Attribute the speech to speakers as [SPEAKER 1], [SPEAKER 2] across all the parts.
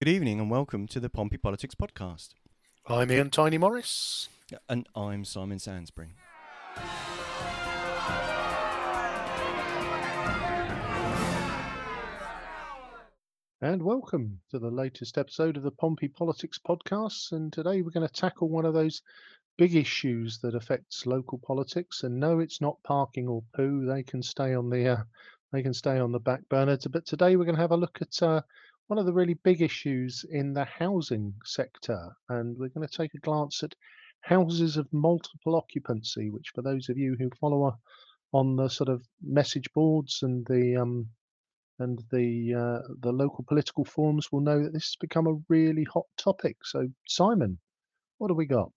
[SPEAKER 1] Good evening and welcome to the Pompey Politics Podcast.
[SPEAKER 2] I'm Ian Tiny Morris.
[SPEAKER 1] And I'm Simon Sansbury.
[SPEAKER 3] And welcome to the latest episode of the Pompey Politics Podcast. And today we're going to tackle one of those big issues that affects local politics. And no, it's not parking or poo; they can stay on the uh, they can stay on the back burner. But today we're going to have a look at uh, one of the really big issues in the housing sector, and we're going to take a glance at houses of multiple occupancy, which for those of you who follow on the sort of message boards and the um, and the uh, the local political forums will know that this has become a really hot topic. So, Simon, what have we got?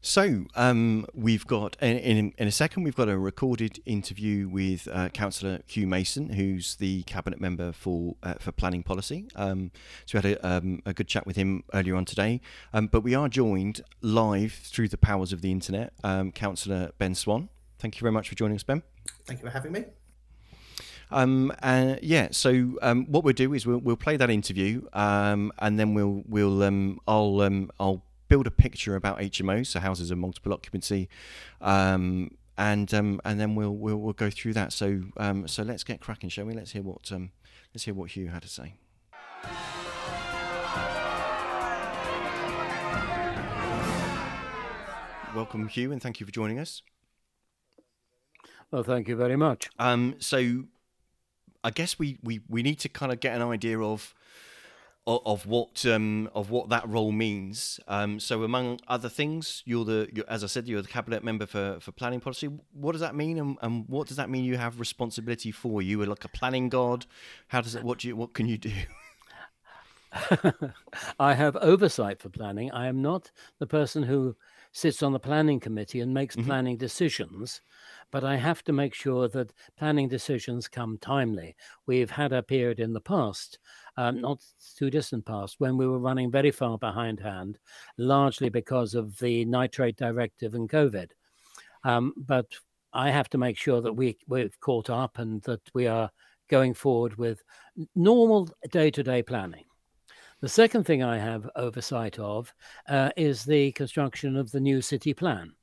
[SPEAKER 1] So um, we've got in, in, in a second we've got a recorded interview with uh, Councillor Hugh Mason, who's the cabinet member for uh, for planning policy. Um, so we had a, um, a, good chat with him earlier on today. Um, but we are joined live through the powers of the internet, um, Councillor Ben Swann. Thank you very much for joining us, Ben.
[SPEAKER 4] Thank you for having me.
[SPEAKER 1] Um, and yeah, so um, what we'll do is we'll, we'll play that interview, um, and then we'll we'll um, I'll um, I'll build a picture about HMOs, so houses of multiple occupancy, um, and and then we'll, we'll we'll go through that. So so let's get cracking, shall we? Let's hear what let's hear what Hugh had to say. Welcome, Hugh, and thank you for joining us.
[SPEAKER 5] Well, thank you very much.
[SPEAKER 1] Um, so I guess we, we, we need to kind of get an idea of of, what um, of what that role means. Um, so, among other things, you're the you're, as I said, you're the cabinet member for, for planning policy. What does that mean, and, and what does that mean? You have responsibility for. You are like a planning god. How does it? What do you? What can you do?
[SPEAKER 5] I have oversight for planning. I am not the person who sits on the planning committee and makes mm-hmm. planning decisions but I have to make sure that planning decisions come timely. We've had a period in the past, um, not too distant past, when we were running very far behindhand, largely because of the nitrate directive and COVID. Um, but I have to make sure that we, we've caught up and that we are going forward with normal day to day planning. The second thing I have oversight of uh, is the construction of the new city plan.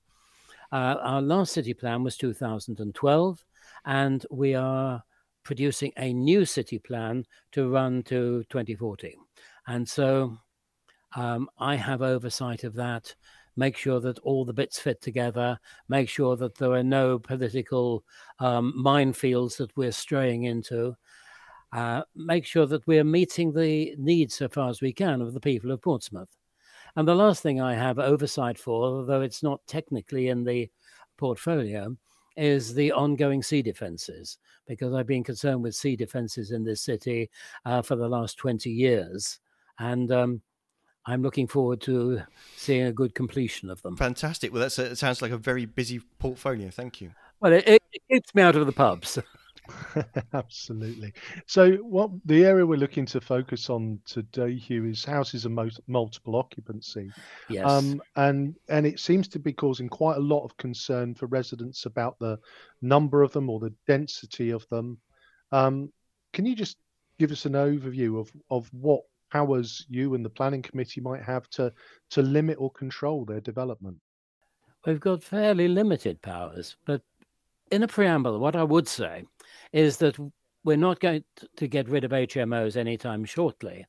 [SPEAKER 5] Uh, our last city plan was 2012, and we are producing a new city plan to run to 2040. And so um, I have oversight of that, make sure that all the bits fit together, make sure that there are no political um, minefields that we're straying into. Uh, make sure that we're meeting the needs so far as we can of the people of Portsmouth. And the last thing I have oversight for, although it's not technically in the portfolio, is the ongoing sea defences, because I've been concerned with sea defences in this city uh, for the last 20 years. And um, I'm looking forward to seeing a good completion of them.
[SPEAKER 1] Fantastic. Well, that sounds like a very busy portfolio. Thank you.
[SPEAKER 5] Well, it, it keeps me out of the pubs.
[SPEAKER 3] Absolutely. So, what the area we're looking to focus on today, Hugh, is houses of multiple occupancy.
[SPEAKER 5] Yes. Um,
[SPEAKER 3] and and it seems to be causing quite a lot of concern for residents about the number of them or the density of them. Um, can you just give us an overview of of what powers you and the planning committee might have to to limit or control their development?
[SPEAKER 5] We've got fairly limited powers, but in a preamble, what I would say is that we're not going to get rid of HMOs anytime shortly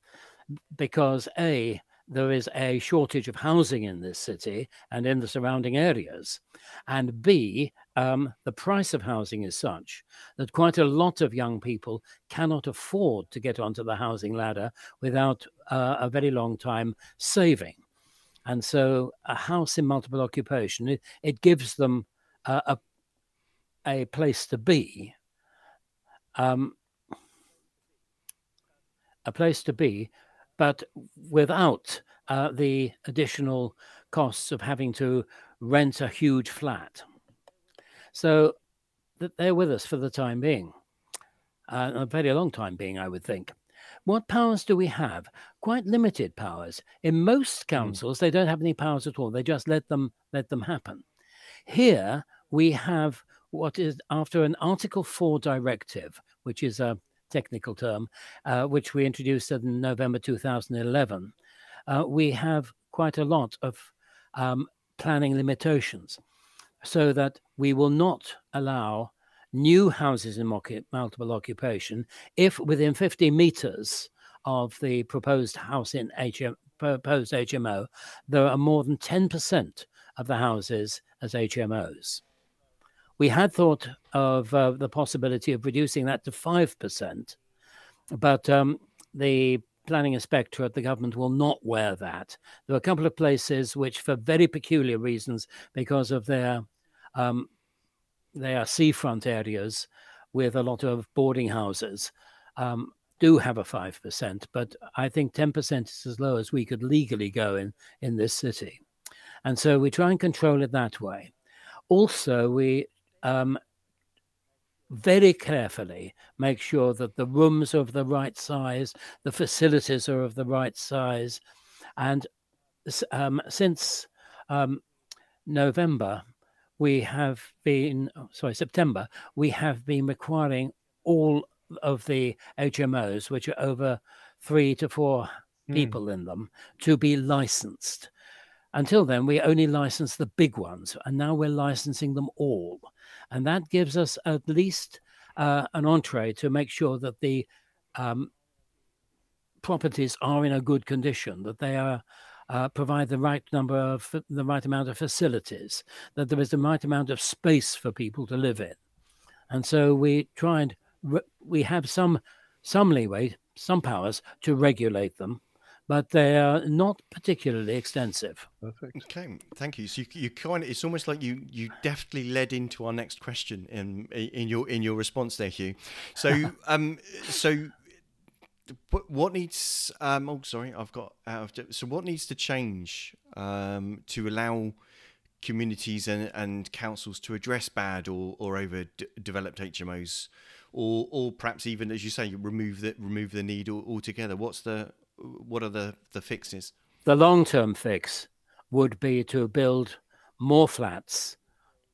[SPEAKER 5] because A, there is a shortage of housing in this city and in the surrounding areas. And B, um, the price of housing is such that quite a lot of young people cannot afford to get onto the housing ladder without uh, a very long time saving. And so a house in multiple occupation, it, it gives them uh, a, a place to be um, a place to be, but without uh, the additional costs of having to rent a huge flat. So that they're with us for the time being, uh, a very long time being, I would think. What powers do we have? Quite limited powers. In most hmm. councils, mm. they don't have any powers at all. They just let them let them happen. Here we have what is after an Article 4 directive, which is a technical term, uh, which we introduced in November 2011, uh, we have quite a lot of um, planning limitations so that we will not allow new houses in multiple occupation if within 50 meters of the proposed house in HM, proposed HMO, there are more than 10% of the houses as HMOs. We had thought of uh, the possibility of reducing that to 5%, but um, the planning inspectorate, the government will not wear that. There are a couple of places which, for very peculiar reasons, because of their um, they are seafront areas with a lot of boarding houses, um, do have a 5%, but I think 10% is as low as we could legally go in, in this city. And so we try and control it that way. Also, we um, very carefully make sure that the rooms are of the right size, the facilities are of the right size. And um, since um, November, we have been, oh, sorry, September, we have been requiring all of the HMOs, which are over three to four mm. people in them, to be licensed. Until then, we only licensed the big ones, and now we're licensing them all. And that gives us at least uh, an entree to make sure that the um, properties are in a good condition, that they are uh, provide the right number of the right amount of facilities, that there is the right amount of space for people to live in, and so we try and re- we have some some leeway, some powers to regulate them, but they are not particularly extensive.
[SPEAKER 1] Perfect. Okay, thank you. So you, you kind of, it's almost like you you deftly led into our next question in in your in your response there, Hugh. So um so what needs um oh sorry I've got out of so what needs to change um to allow communities and, and councils to address bad or, or overdeveloped HMOs or or perhaps even as you say remove the remove the need altogether what's the what are the, the fixes?
[SPEAKER 5] The long term fix would be to build more flats,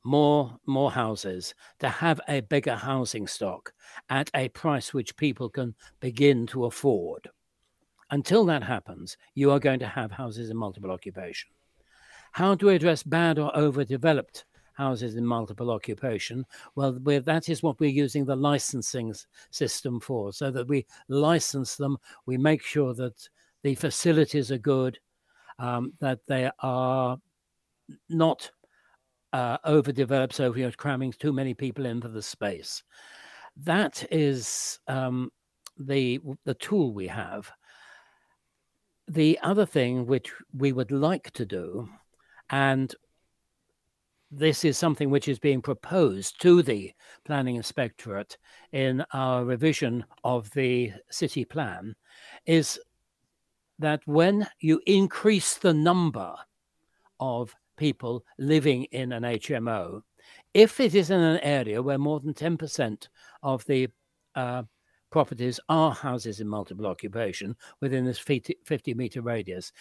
[SPEAKER 5] more more houses, to have a bigger housing stock at a price which people can begin to afford. Until that happens, you are going to have houses in multiple occupation. How do we address bad or overdeveloped houses in multiple occupation. Well, that is what we're using the licensing system for, so that we license them, we make sure that the facilities are good, um, that they are not uh, overdeveloped, so we are cramming too many people into the space. That is um, the the tool we have. The other thing which we would like to do, and this is something which is being proposed to the planning inspectorate in our revision of the city plan is that when you increase the number of people living in an HMO, if it is in an area where more than 10% of the uh, properties are houses in multiple occupation within this 50 meter radius,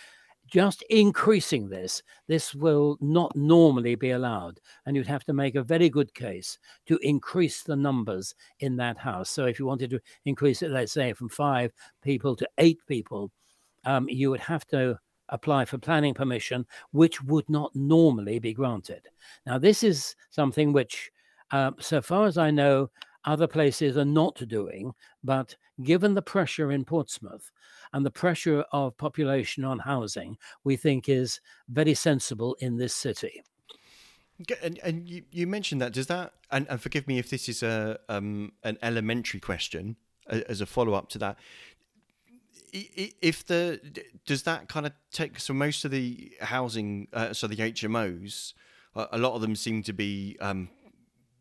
[SPEAKER 5] just increasing this, this will not normally be allowed. And you'd have to make a very good case to increase the numbers in that house. So if you wanted to increase it, let's say from five people to eight people, um, you would have to apply for planning permission, which would not normally be granted. Now, this is something which, uh, so far as I know, other places are not doing, but given the pressure in Portsmouth, and the pressure of population on housing, we think is very sensible in this city.
[SPEAKER 1] And, and you, you mentioned that. Does that, and, and forgive me if this is a um, an elementary question as a follow up to that. If the does that kind of take so most of the housing, uh, so the HMOs, a lot of them seem to be um,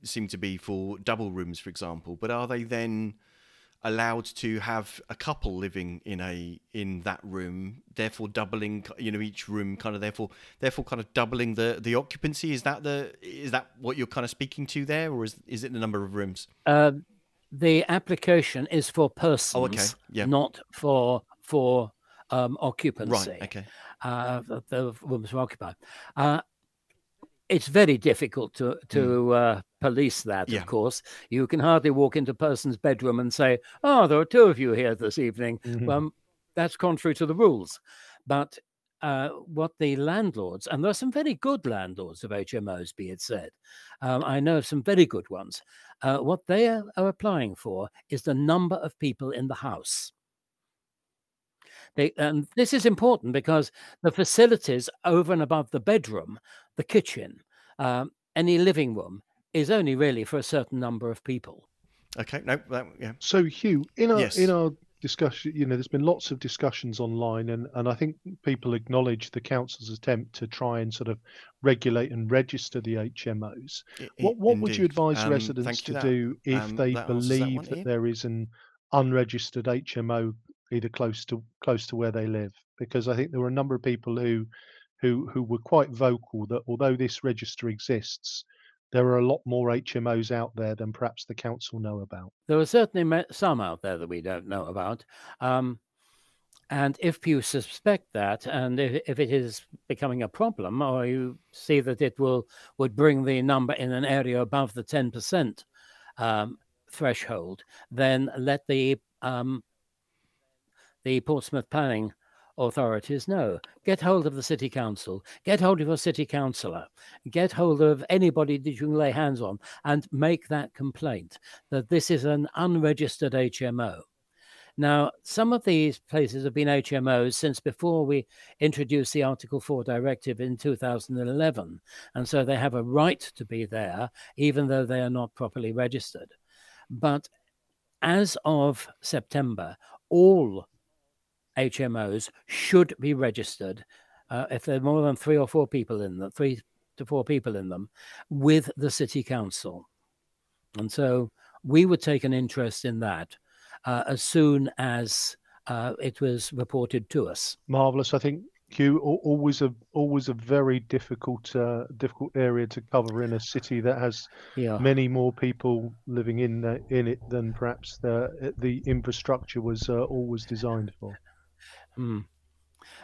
[SPEAKER 1] seem to be for double rooms, for example. But are they then allowed to have a couple living in a in that room therefore doubling you know each room kind of therefore therefore kind of doubling the the occupancy is that the is that what you're kind of speaking to there or is is it the number of rooms uh,
[SPEAKER 5] the application is for persons oh, okay. yeah. not for for um, occupancy
[SPEAKER 1] right okay
[SPEAKER 5] uh, the, rooms are occupied uh, it's very difficult to to mm. Police that,
[SPEAKER 1] Yeah.
[SPEAKER 5] of course. You can hardly walk into a person's bedroom and say, "Oh, there are two of you here this evening."
[SPEAKER 3] Mhm.
[SPEAKER 5] Well, that's contrary to the rules. But uh, what the landlords, and there are some very good landlords of HMOs, be it said, um, I know of some very good ones. Uh, what they are, are applying for is the number of people in the house. They, and this is important because the facilities over and above the bedroom, the kitchen, um, any living room is only really for a certain number of people.
[SPEAKER 1] Okay, no, that, yeah,
[SPEAKER 3] So Hugh, in our
[SPEAKER 1] Yes.
[SPEAKER 3] in our discussion, you know, there's been lots of discussions online, and and I think people acknowledge the council's attempt to try and sort of regulate and register the HMOs.
[SPEAKER 1] i- i-
[SPEAKER 3] What what would you advise
[SPEAKER 1] Um,
[SPEAKER 3] residents
[SPEAKER 1] you
[SPEAKER 3] to
[SPEAKER 1] that-
[SPEAKER 3] do if
[SPEAKER 1] um,
[SPEAKER 3] they
[SPEAKER 1] that answers that
[SPEAKER 3] believe that there is an unregistered HMO either close to close to where they live? Because I think there were a number of people who who who were quite vocal that although this register exists, there are a lot more HMOs out there than perhaps the council know about.
[SPEAKER 5] There are certainly some out there that we don't know about. Um, and if you suspect that, and if, if it is becoming a problem, or you see that it will would bring the number in an area above the ten percent um, threshold, then let the um, the Portsmouth Planning authorities No, Get hold of the city council. Get hold of your city councillor. Get hold of anybody that you can lay hands on, and make that complaint that this is an unregistered HMO. Now, some of these places have been HMOs since before we introduced the Article 4 directive in 2011. And so they have a right to be there, even though they are not properly registered. But as of September, all HMOs should be registered uh, if there are more than three or four people in them, three to four people in them, with the city council. And so we would take an interest in that uh, as soon as uh, it was reported to us.
[SPEAKER 3] Marvelous. I think Hugh always a always a very difficult uh, difficult area to cover in a city that has
[SPEAKER 5] Yeah.
[SPEAKER 3] many more people living in the, in it than perhaps the the infrastructure was uh, always designed for.
[SPEAKER 5] Mm.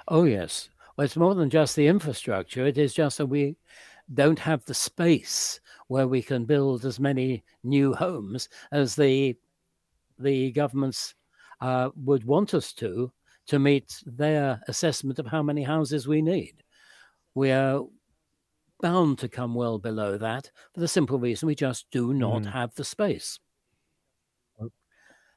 [SPEAKER 5] Oh, yes. Well, it's more than just the infrastructure. It is just that we don't have the space where we can build as many new homes as the the governments uh, would want us to to meet their assessment of how many houses we need. We are bound to come well below that for the simple reason we just do not
[SPEAKER 3] Mm.
[SPEAKER 5] have the space.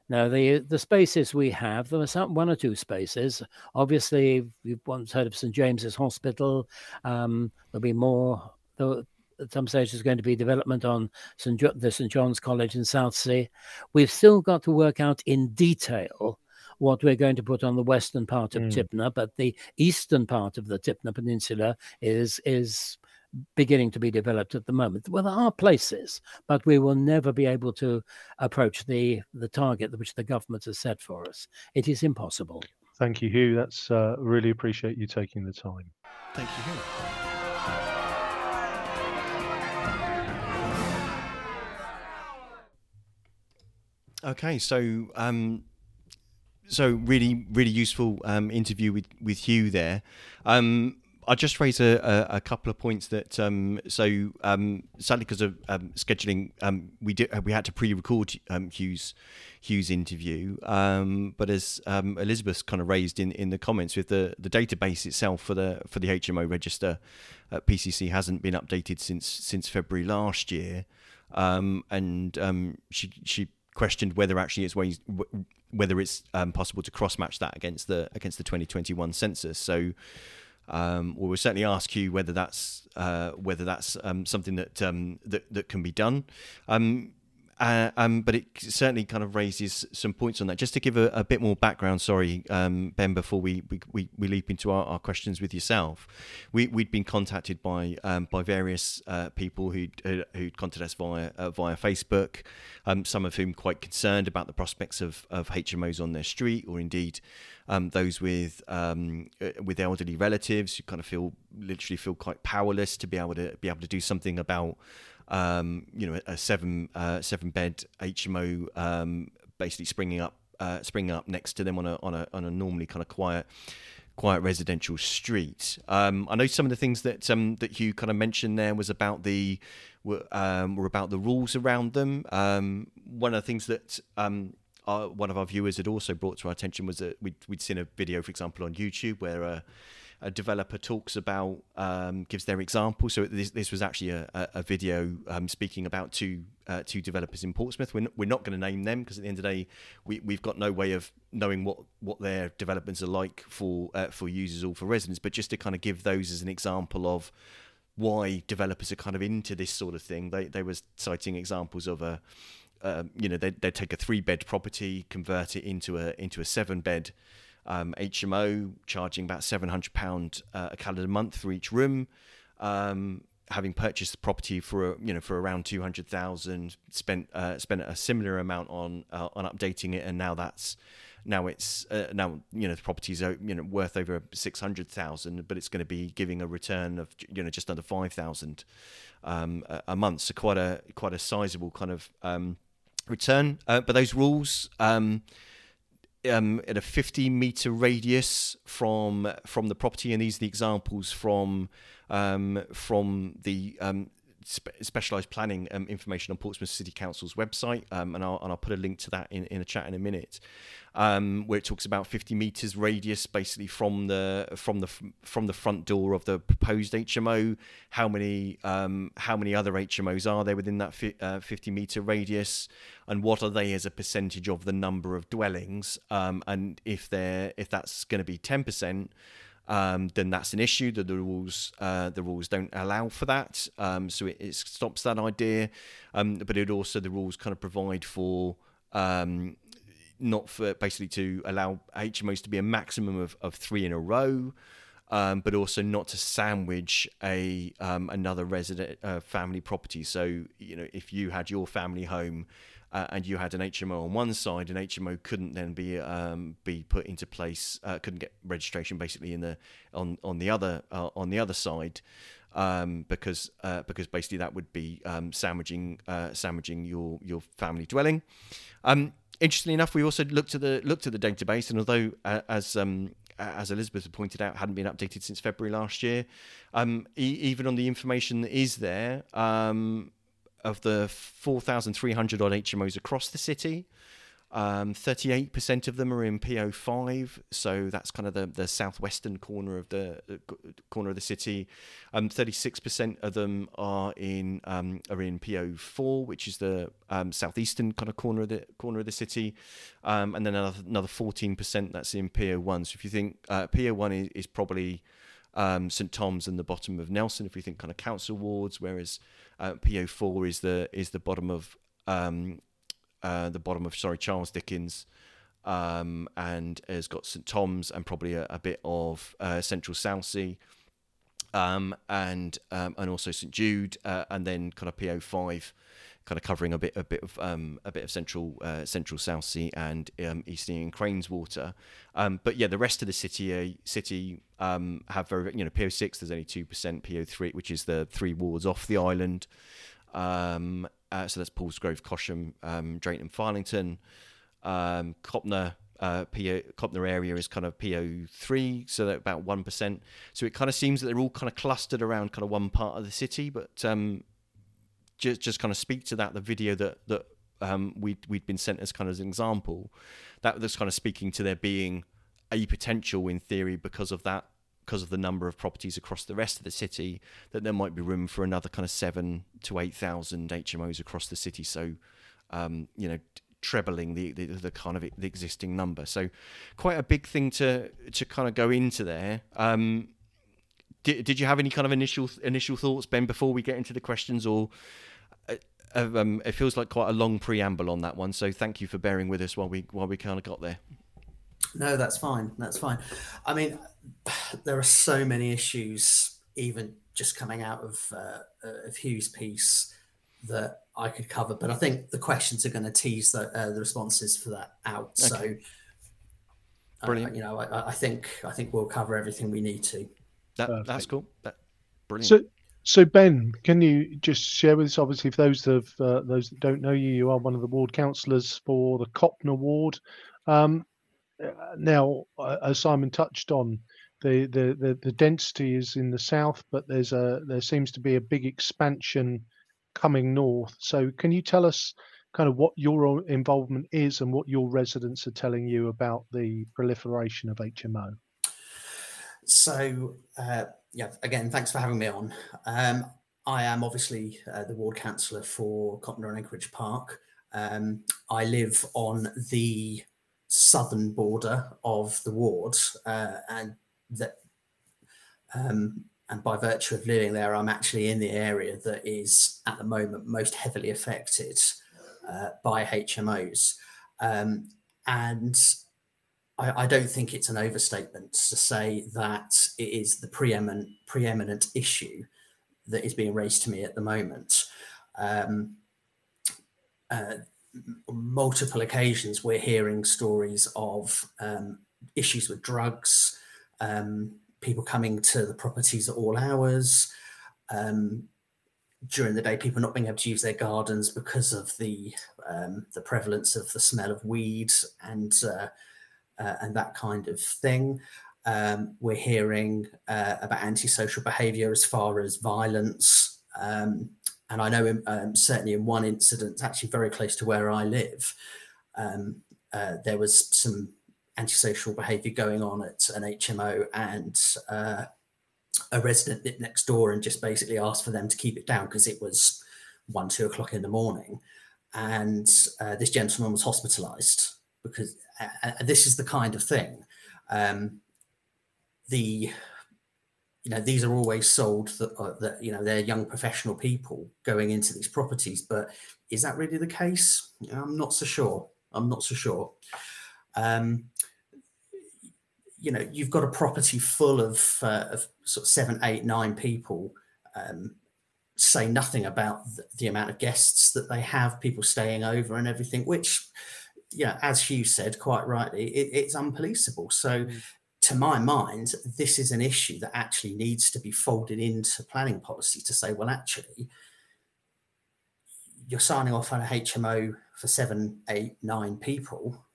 [SPEAKER 5] Now, the the spaces we have, there are some one or two spaces. Obviously, you've once heard of St James's Hospital. Um, there'll be more. There, at some stage, there's going to be development on St. Jo- the St John's College in Southsea. We've still got to work out in detail what we're going to put on the western part of
[SPEAKER 3] Mm.
[SPEAKER 5] Tipner, but the eastern part of the Tipner Peninsula is is beginning to be developed at the moment. Well, there are places, but we will never be able to approach the the target which the government has set for us. It is impossible.
[SPEAKER 3] Thank you, Hugh. That's uh, really appreciate you taking the time.
[SPEAKER 1] Thank you. Hugh. Okay, so um, so really, really useful um, interview with with Hugh there. Um, I'll just raise a, a, a couple of points that um, so um, sadly because of um, scheduling, um, we did we had to pre-record um, Hugh's Hugh's interview. Um, but as Elizabeth kind of raised in, in the comments, with the, the database itself for the for the HMO register, uh, PCC hasn't been updated since since February last year, and she she questioned whether actually it's ways whether it's possible to cross match that against the against the 2021 census. So. Um, well, we'll certainly ask you whether that's uh, whether that's um, something that um, that that can be done. Uh, um, but it certainly kind of raises some points on that. Just to give a, a bit more background, sorry, um, Ben, before we, we, we, leap into our, our questions with yourself, we we'd been contacted by um, by various uh, people who who'd contacted us via uh, via Facebook, um, some of whom quite concerned about the prospects of, of HMOs on their street, or indeed um, those with um, uh, with elderly relatives who kind of feel literally feel quite powerless to be able to be able to do something about um, you know a seven uh, seven bed HMO um, basically springing up uh, springing up next to them on a on a on a normally kind of quiet quiet residential street. Um, I know some of the things that um, that you kind of mentioned there was about the were, um, were about the rules around them. Um, one of the things that um, our, one of our viewers had also brought to our attention was that we'd, we'd seen a video, for example, on YouTube where a, a developer talks about um, gives their example. So this, this was actually a, a video um, speaking about two uh, two developers in Portsmouth. We're, n- we're not going to name them because at the end of the day, we, we've got no way of knowing what, what their developments are like for uh, for users or for residents. But just to kind of give those as an example of why developers are kind of into this sort of thing. They they were citing examples of a um, you know they'd, they'd take a three bed property, convert it into a into a seven bed um, HMO, charging about seven hundred pound uh, a calendar month for each room. Um, having purchased the property for you know for around two hundred thousand, spent uh, spent a similar amount on uh, on updating it, and now that's now it's uh, now you know the property's uh, you know worth over six hundred thousand, but it's going to be giving a return of you know just under five thousand um, a, a month. So quite a quite a sizable kind of um, return. Uh, but those rules. Um, um, at a 50 meter radius from from the property, and these are the examples from um, from the um, spe- specialised planning um, information on Portsmouth City Council's website, um, and I'll and I'll put a link to that in, in a chat in a minute, um, where it talks about 50 meters radius, basically from the from the from the front door of the proposed HMO. How many um, how many other HMOs are there within that fi- uh, 50 meter radius, and what are they as a percentage of the number of dwellings? Um, and if they're if that's going to be 10 percent um, then that's an issue. That the rules uh, the rules don't allow for that, um, so it, it, stops that idea. Um, but it also the rules kind of provide for um, not for basically to allow HMOs to be a maximum of, of three in a row. Um, but also not to sandwich a um, another resident uh, family property. So you know, if you had your family home uh, and you had an HMO on one side, an HMO couldn't then be um, be put into place, uh, couldn't get registration basically in the on on the other uh, on the other side. Um, because uh, because basically that would be um, sandwiching uh, sandwiching your your family dwelling. Um, interestingly enough, we also looked at the looked at the database, and although uh, as um, as Elizabeth pointed out, hadn't been updated since February last year. Um, e- even on the information that is there, of the 4,300 odd HMOs across the city, um, 38% of them are in PO5, so that's kind of the, the southwestern corner of the uh, corner of the city. Um, 36% of them are in um, are in PO4, which is the um, southeastern kind of corner of the corner of the city, um, and then another, another 14% that's in PO1. So if you think uh, PO1 is, is probably um, St Tom's and the bottom of Nelson, if we think kind of council wards, whereas uh, PO4 is the is the bottom of um, uh, the bottom of sorry Charles Dickens, um, and has got St Tom's and probably a, a bit of uh, Central Southsea, um, and um, and also St Jude, uh, and then kind of PO5, kind of covering a bit a bit of um, a bit of Central uh, Central Southsea and um, Eastney Craneswater, um, but yeah, the rest of the city uh, city um, have very you know PO6. There's only two percent PO3, which is the three wards off the island. Um, uh, so that's Paulsgrove, Cosham, um, Drayton, Farlington, Copnor. Uh, PO, Copnor area is kind of PO3, so about one percent. So it kind of seems that they're all kind of clustered around kind of one part of the city, but um, just just kind of speak to that. The video that that um, we'd we'd been sent as kind of an example, that was kind of speaking to there being a potential in theory because of that because of the number of properties across the rest of the city that there might be room for another kind of seven to eight thousand HMOs across the city. So, um, you know, trebling the, the, the kind of the existing number. So, quite a big thing to to kind of go into there. Um, did, did you have any kind of initial initial thoughts, Ben, before we get into the questions, or um, it feels like quite a long preamble on that one? So, thank you for bearing with us while we while we kind of got there.
[SPEAKER 4] No, that's fine. That's fine. I mean, there are so many issues, even just coming out of uh, of Hugh's piece, that I could cover. But I think the questions are going to tease the, uh, the responses for that out. Okay. So, brilliant. Uh, you know, I, I, think I think we'll cover everything we need to.
[SPEAKER 1] That, that's cool. That, brilliant.
[SPEAKER 3] So, so Ben, can you just share with us? Obviously, for those of uh, those that don't know you, you are one of the ward councillors for the Copnor ward. Um, uh, now, uh, as Simon touched on, the, the, the, the density is in the south, but there's a there seems to be a big expansion coming north. So can you tell us kind of what your involvement is and what your residents are telling you about the proliferation of HMO?
[SPEAKER 4] So uh, yeah, again, thanks for having me on. Um, I am obviously uh, the ward councillor for Copnor and Anchorage Park. Um, I live on the southern border of the ward, uh, and that, um, and by virtue of living there, I'm actually in the area that is at the moment most heavily affected uh, by HMOs, um, and I, I, don't think it's an overstatement to say that it is the preeminent preeminent issue that is being raised to me at the moment. Um, uh, multiple occasions we're hearing stories of um, issues with drugs, um, people coming to the properties at all hours. Um, during the day, people not being able to use their gardens because of the um, the prevalence of the smell of weed and uh, uh, and that kind of thing. Um, we're hearing uh, about antisocial behaviour as far as violence. Um, and I know in, um, certainly in one incident, actually very close to where I live, um, uh, there was some antisocial behaviour going on at an HMO, and uh, a resident lived next door and just basically asked for them to keep it down because it was one, two o'clock in the morning. And uh, this gentleman was hospitalised because uh, this is the kind of thing. Um, the you know these are always sold that, uh, that you know they're young professional people going into these properties but is that really the case i'm not so sure i'm not so sure um, you know you've got a property full of, uh, of sort of seven eight nine people um, say nothing about the, the, amount of guests that they have people staying over and everything which you know as hugh said quite rightly it, it's unpoliceable so mm to my mind, this is an issue that actually needs to be folded into planning policy to say, well, actually, you're signing off on a HMO for seven, eight, nine people.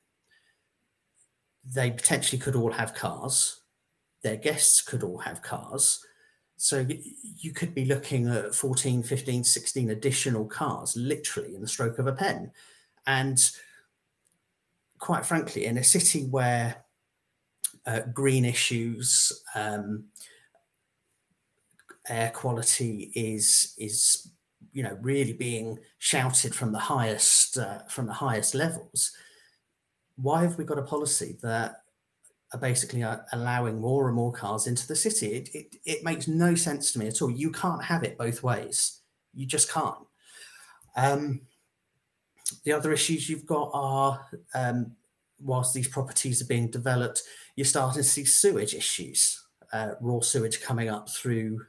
[SPEAKER 4] They potentially could all have cars. Their guests could all have cars. So you could be looking at 14, 15, 16 additional cars, literally in the stroke of a pen. And quite frankly, in a city where uh, green issues, um, air quality is is you know really being shouted from the highest uh, from the highest levels. Why have we got a policy that are basically uh, allowing more and more cars into the city? It, it it makes no sense to me at all. You can't have it both ways. You just can't. Um, the other issues you've got are um, whilst these properties are being developed, you're starting to see sewage issues, uh, raw sewage coming up through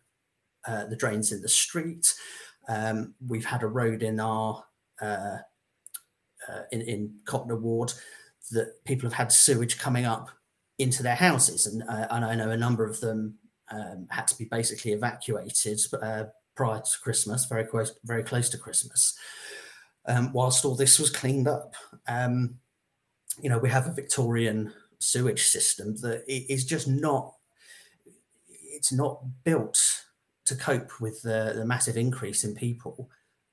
[SPEAKER 4] uh, the drains in the street. Um, we've had a road in our uh, uh in, in Copnor Ward that people have had sewage coming up into their houses, and, uh, and I know a number of them um, had to be basically evacuated uh, prior to Christmas, very close, very close to Christmas. Um, whilst all this was cleaned up, um, you know, we have a Victorian sewage system that is just not it's not built to cope with the, the massive increase in people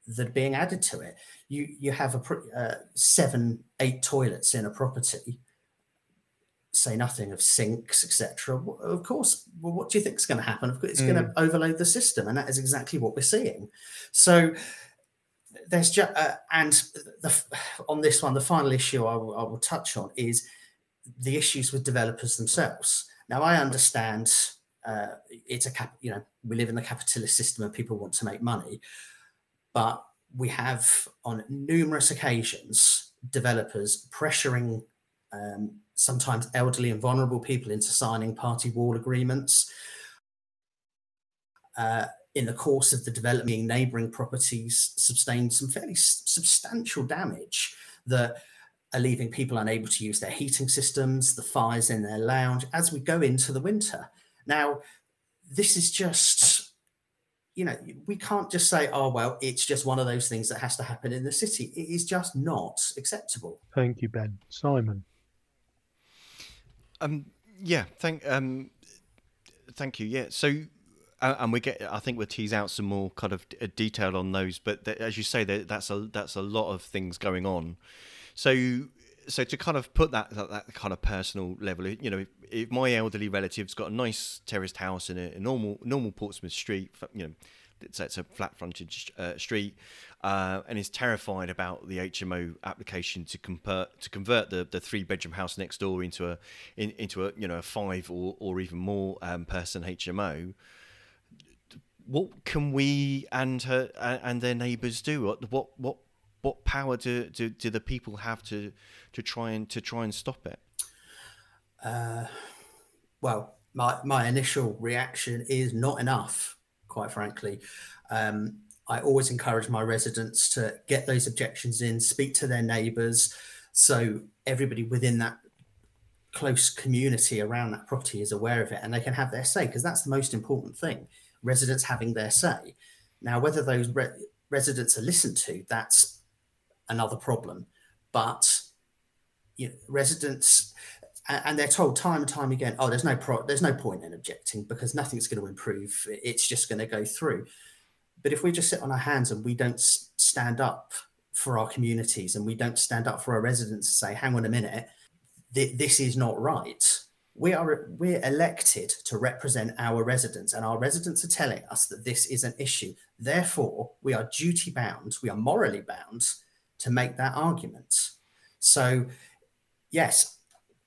[SPEAKER 4] that are being added to it. You you have a uh, seven eight toilets in a property. Say nothing of sinks, etc. Of course, well, what do you think is going to happen? It's mm. going to overload the system, and that is exactly what we're seeing. So there's just uh, and the, on this one, the final issue I will, will touch on is the issues with developers themselves. Now, I understand uh, it's a cap, you know, we live in the capitalist system and people want to make money, but we have on numerous occasions developers pressuring um, sometimes elderly and vulnerable people into signing party wall agreements. Uh, in the course of the developing neighbouring properties sustained some fairly substantial damage that are leaving people unable to use their heating systems, the fires in their lounge as we go into the winter. Now, this is just, you know, we can't just say, oh, well, it's just one of those things that has to happen in the city. It is just not acceptable.
[SPEAKER 3] Thank you, Ben. Simon.
[SPEAKER 1] Um, yeah, thank. Um, thank you. Yeah. So, and we get. I think we'll tease out some more kind of detail on those. But as you say, that's a that's a lot of things going on. So, so to kind of put that that, that kind of personal level, you know, if, if, my elderly relative's got a nice terraced house in a, a normal normal Portsmouth street, you know, so it's a flat frontage uh, street, uh, and is terrified about the HMO application to convert to convert the, the three bedroom house next door into a in, into a you know a five or, or even more um, person HMO. What can we and her and their neighbours do? What what what power do, do, do the people have to to try and to try and stop it?
[SPEAKER 4] Uh, well, my my initial reaction is not enough. Quite frankly, um, I always encourage my residents to get those objections in, speak to their neighbours, so everybody within that close community around that property is aware of it and they can have their say because that's the most important thing residents having their say. Now whether those re- residents are listened to that's another problem. But you know, residents and they're told time and time again oh there's no pro- there's no point in objecting because nothing's going to improve. It's just going to go through. But if we just sit on our hands and we don't stand up for our communities and we don't stand up for our residents and say, hang on a minute, th- this is not right. We are we're elected to represent our residents, and our residents are telling us that this is an issue. Therefore, we are duty bound, we are morally bound to make that argument. So, yes,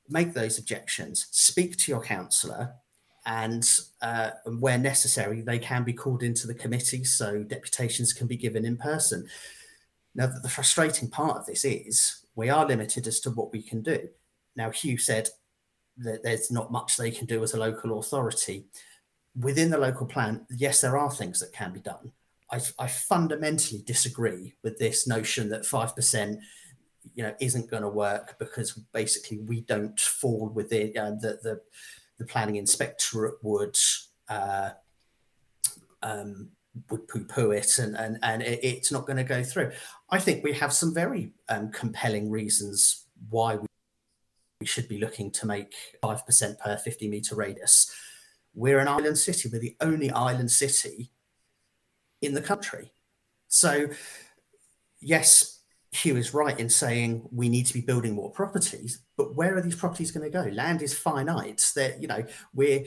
[SPEAKER 4] make those objections, speak to your councillor, and uh, where necessary, they can be called into the committee, so deputations can be given in person. Now, the frustrating part of this is we are limited as to what we can do. Now, Hugh said there's not much they can do as a local authority. Within the local plan, yes, there are things that can be done. I, I fundamentally disagree with this notion that 5% you know isn't going to work because basically we don't fall within uh, the the the planning inspectorate would uh, um, would poo-poo it and and, and it, it's not going to go through. I think we have some very um, compelling reasons why we, we should be looking to make 5% per 50 meter radius. We're an island city. We're the only island city in the country. So, yes, Hugh is right in saying we need to be building more properties, but where are these properties going to go? Land is finite. That you know, we're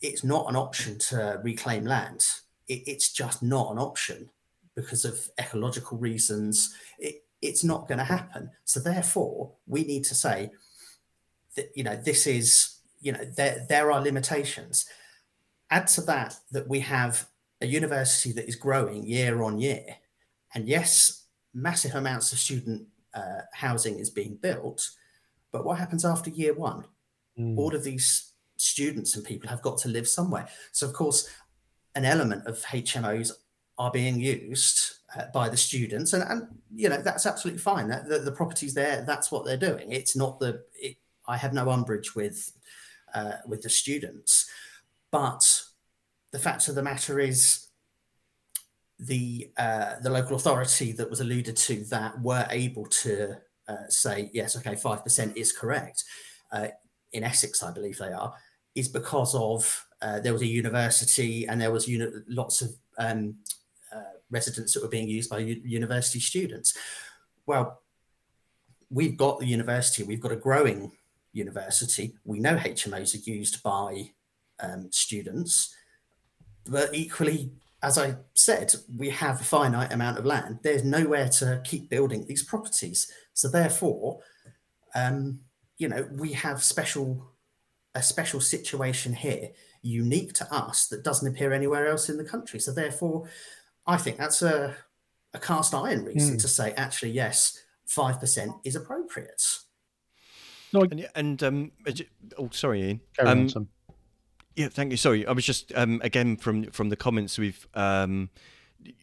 [SPEAKER 4] it's not an option to reclaim land. It, it's just not an option because of ecological reasons. It, it's not going to happen. So therefore, we need to say that you know this is you know there there are limitations. Add to that that we have a university that is growing year on year, and yes, massive amounts of student uh, housing is being built. But what happens after year one? Mm. All of these students and people have got to live somewhere. So, of course, an element of HMOs are being used uh, by the students, and, and you know that's absolutely fine. That the, the properties there, that's what they're doing. It's not the. It, I have no umbrage with uh, with the students, but the fact of the matter is the uh, the local authority that was alluded to that were able to uh, say yes, okay, five percent is correct. Uh, in Essex, I believe they are, is because of uh, there was a university and there was uni- lots of um, uh, residents that were being used by u- university students. Well, we've got the university, we've got a growing university. We know HMOs are used by um, students, but equally as I said, we have a finite amount of land. There's nowhere to keep building these properties. So therefore, um, you know, we have special a special situation here, unique to us, that doesn't appear anywhere else in the country. So therefore, I think that's a a cast iron reason mm. to say actually yes, five percent is appropriate.
[SPEAKER 1] No, I... and, and um, oh, sorry, Ian. Um, yeah, thank you. Sorry, I was just um, again from from the comments we've um,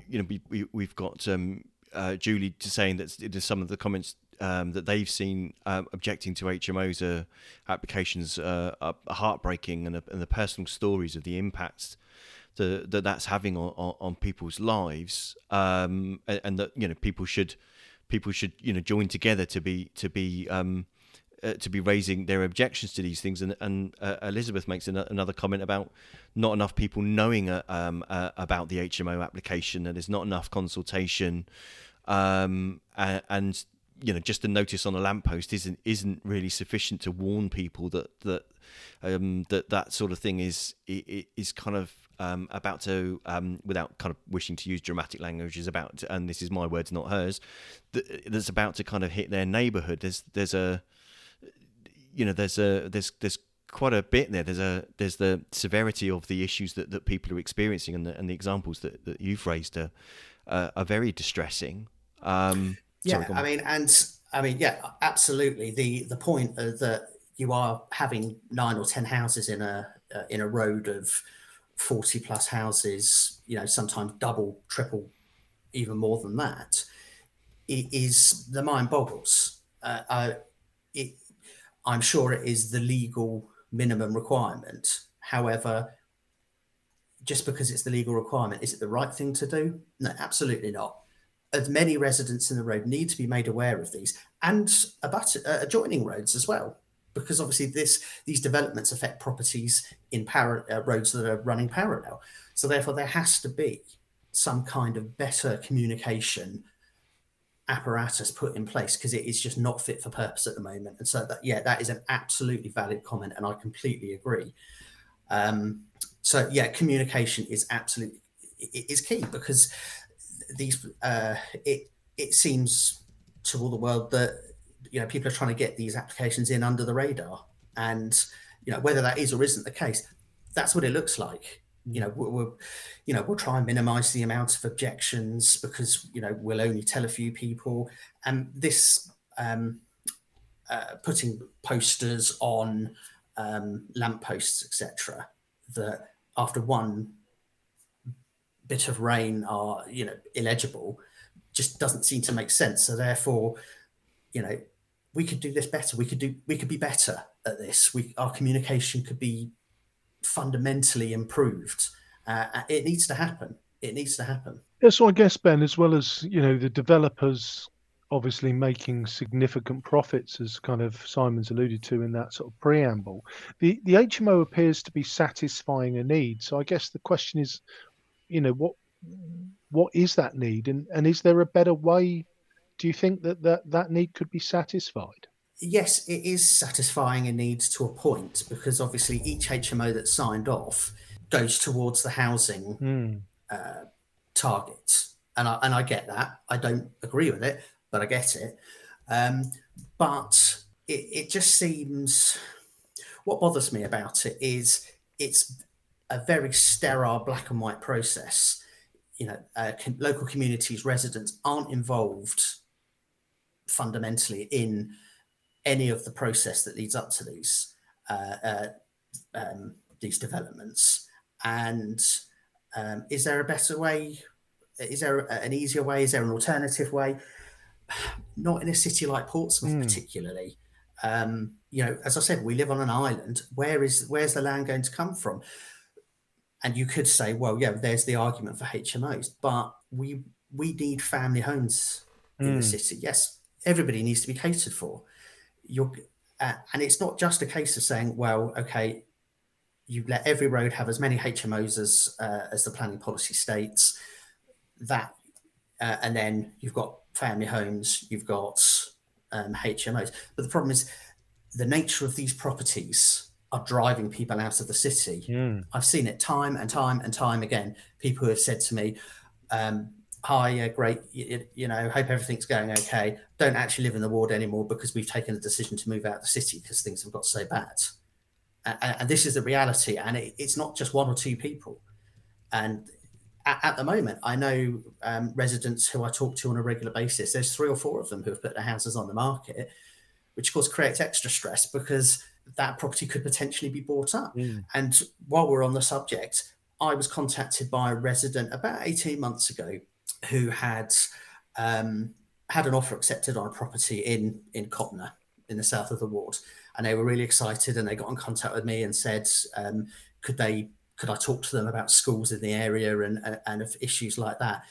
[SPEAKER 1] you know we, we we've got um, uh, Julie to saying that some of the comments um, that they've seen uh, objecting to HMOs uh, applications uh, are heartbreaking and, and, the personal stories of the impacts that, that that's having on, on, on people's lives um, and, and, that you know people should people should you know join together to be to be um, uh, to be raising their objections to these things. And, and uh, Elizabeth makes an, another comment about not enough people knowing uh, um, uh, about the HMO application, and there's not enough consultation, um, and, and you know just a notice on a lamppost isn't isn't really sufficient to warn people that that um, that that sort of thing is is kind of um, about to um, without kind of wishing to use dramatic language is about to, and this is my words not hers that, that's about to kind of hit their neighborhood there's there's a you know there's a there's there's quite a bit there there's a there's the severity of the issues that, that people are experiencing and the, and the examples that, that you've raised are uh, are very distressing um,
[SPEAKER 4] yeah, sorry, I mean, and I mean, yeah, absolutely. The the point that you are having nine or ten houses in a uh, in a road of forty plus houses, you know, sometimes double, triple, even more than that, it is the mind boggles. Uh, I, it, I'm sure it is the legal minimum requirement. However, just because it's the legal requirement, is it the right thing to do? No, absolutely not as many residents in the road need to be made aware of these and about uh, adjoining roads as well because obviously this these developments affect properties in para- uh, roads that are running parallel so therefore there has to be some kind of better communication apparatus put in place because it is just not fit for purpose at the moment. And so that yeah that is an absolutely valid comment and i completely agree. Um, so yeah communication is absolutely is key because these uh, it it seems to all the world that you know people are trying to get these applications in under the radar, and you know whether that is or isn't the case, that's what it looks like. You know, we'll, you know we'll try and minimise the amount of objections because you know we'll only tell a few people, and this um, uh, putting posters on um, lampposts, etc. That after one bit of rain are you know illegible just doesn't seem to make sense. So therefore you know we could do this better. We could do we could be better at this. We our communication could be fundamentally improved. Uh, it needs to happen. It needs to happen.
[SPEAKER 3] Yeah so i guess ben as well as you know the developers obviously making significant profits as kind of simon's alluded to in that sort of preamble the the hmo appears to be satisfying a need. So i guess the question is you know what what is that need? And and is there a better way do you think that that, that need could be satisfied
[SPEAKER 4] yes it is satisfying a need to a point because obviously each hmo that's signed off goes towards the housing mm. uh, target and I, and I get that i don't agree with it but i get it um, but it, it just seems what bothers me about it is it's a very sterile black and white process. You know, uh, local communities, residents aren't involved fundamentally in any of the process that leads up to these uh, uh, um, these developments. And um, is there a better way? Is there an easier way? Is there an alternative way? Not in a city like Portsmouth, mm. particularly. Um, you know, as I said, we live on an island. Where is where's the land going to come from? and you could say, well, yeah, there's the argument for HMOs, but we we need family homes in mm. the hmm. city. Yes, everybody needs to be catered for. You're, uh, and it's not just a case of saying, well, okay, you let every road have as many HMOs as uh, as the planning policy states. That, uh, and then you've got family homes, you've got um, HMOs. But the problem is the nature of these properties are driving people out of the city. Mm. I've seen it time and time and time again. People who have said to me, um, "Hi, yeah, great, you, you, know, hope everything's going okay. Don't actually live in the ward anymore because we've taken a decision to move out of the city because things have got so bad." And, and this is the reality, and it, it's not just one or two people. And at, at the moment, I know um, residents who I talk to on a regular basis. There's three or four of them who have put their houses on the market, which of course creates extra stress because that property could potentially be bought up. Mm. And while we're on the subject, I was contacted by a resident about 18 months ago who had um, had an offer accepted on a property in in Copnor in the south of the ward, and they were really excited and they got in contact with me and said, um, could they could I talk to them about schools in the area and and, and issues like that?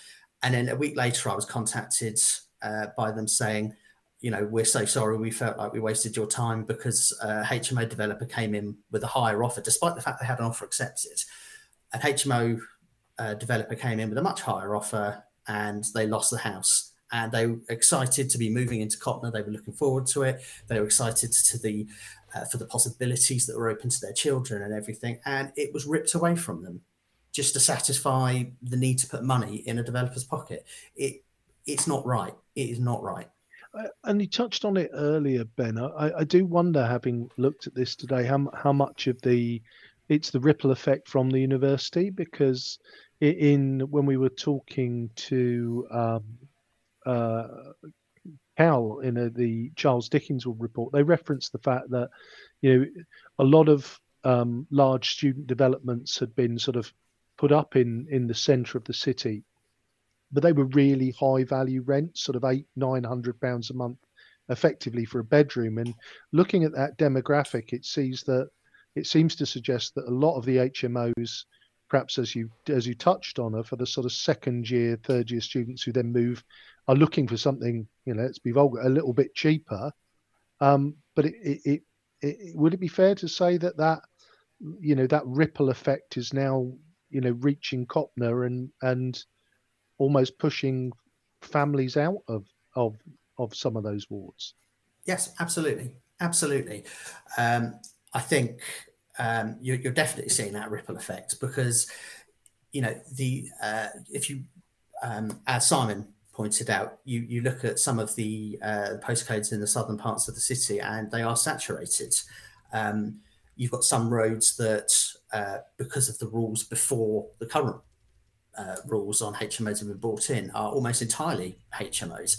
[SPEAKER 4] And then a week later, I was contacted uh, by them saying, you know, we're so sorry. We felt like we wasted your time because a HMO developer came in with a higher offer, despite the fact they had an offer accepted. An HMO uh, developer came in with a much higher offer, and they lost the house. And they were excited to be moving into Copnor. They were looking forward to it. They were excited to the uh, for the possibilities that were open to their children and everything. And it was ripped away from them just to satisfy the need to put money in a developer's pocket. It it's not right. It is not right.
[SPEAKER 3] And you touched on it earlier, Ben. I, I do wonder, having looked at this today, how how much of the it's the ripple effect from the university because in when we were talking to um, uh, Cal in a, the Charles Dickens report, they referenced the fact that you know a lot of um, large student developments had been sort of put up in in the centre of the city, but they were really high value rents, sort of eight nine hundred pounds a month, effectively for a bedroom. And looking at that demographic, it sees that it seems to suggest that a lot of the HMOs, perhaps as you as you touched on, for the sort of second year, third year students who then move, are looking for something, you know, let's be vulgar, a little bit cheaper. Um, but it, it, it, it would it be fair to say that that you know that ripple effect is now you know reaching Copnor and and almost pushing families out of of of some of those wards.
[SPEAKER 4] Yes, absolutely, absolutely. Um, I think um, you're, you're, definitely seeing that ripple effect because you know the uh, if you um, as Simon pointed out, you you look at some of the uh, postcodes in the southern parts of the city and they are saturated. Um, you've got some roads that uh, because of the rules before the current uh, rules on HMOs have been brought in, are almost entirely HMOs.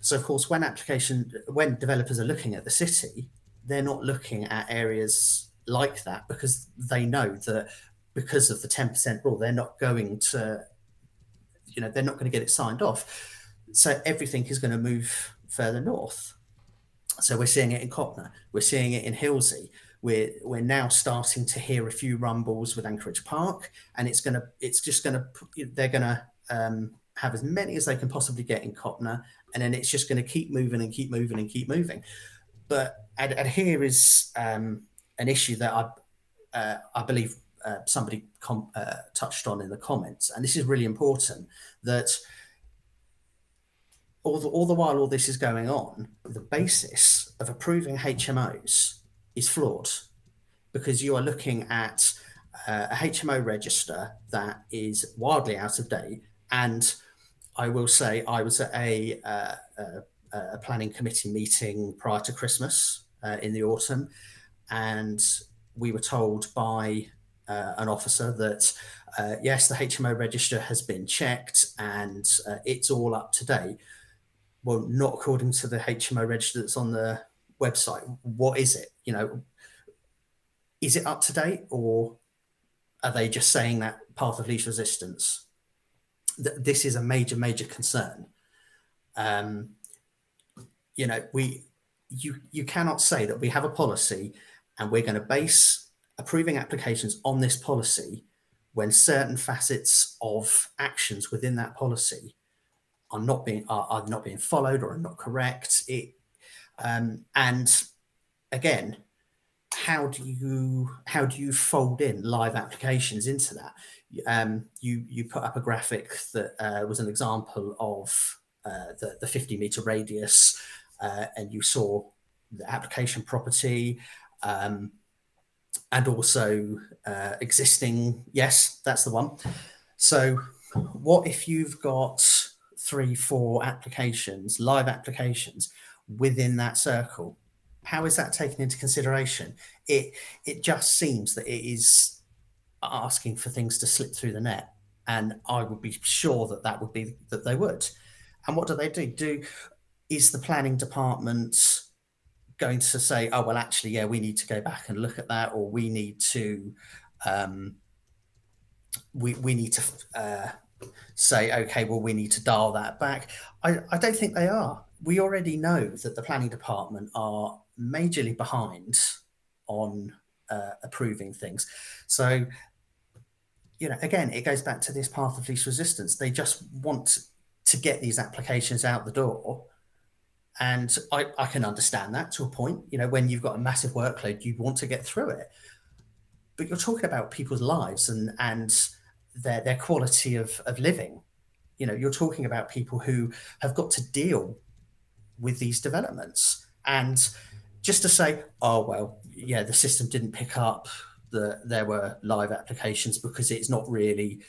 [SPEAKER 4] So, of course, when application when developers are looking at the city, they're not looking at areas like that because they know that because of the 10% rule, they're not going to, you know, they're not going to get it signed off. So everything is going to move further north. So we're seeing it in Copnor, we're seeing it in Hilsea, we're we're now starting to hear a few rumbles with Anchorage Park, and it's gonna it's just gonna they're gonna um, have as many as they can possibly get in Copnor, and then it's just going to keep moving and keep moving and keep moving. But and, and here is um, an issue that I uh, I believe uh, somebody com- uh, touched on in the comments, and this is really important that. All the, all the while all this is going on, the basis of approving HMOs is flawed because you are looking at uh, a HMO register that is wildly out of date. And I will say, I was at a, uh, a, a planning committee meeting prior to Christmas uh, in the autumn, and we were told by uh, an officer that uh, yes, the HMO register has been checked and uh, it's all up to date. Well, not according to the HMO register that's on the website. What is it? You know, is it up to date or are they just saying that path of least resistance? Th- this is a major, major concern. Um, you know, we you you cannot say that we have a policy and we're going to base approving applications on this policy when certain facets of actions within that policy are not being are, are not being followed or are not correct. It um, and again, how do you how do you fold in live applications into that? Um, you you put up a graphic that uh, was an example of uh, the the 50 meter radius, uh, and you saw the application property. Um, and also uh, existing, yes, that's the one. So, what if you've got three, four applications, live applications within that circle? how is that taken into consideration? It it just seems that it is asking for things to slip through the net, and I would be sure that that would be that they would. And what do they do? Do is the planning department going to say, oh well, actually, yeah, we need to go back and look at that, or we need to um, we we need to uh, say, okay, well, we need to dial that back. I, I don't think they are. We already know that the planning department are majorly behind on uh, approving things. So, you know, again, it goes back to this path of least resistance. They just want to get these applications out the door And I, I can understand that to a point. You know, when you've got a massive workload, you want to get through it. But you're talking about people's lives and and their their quality of, of living. You know, you're talking about people who have got to deal with these developments. And just to say, oh well, yeah, the system didn't pick up that there were live applications because it's not really,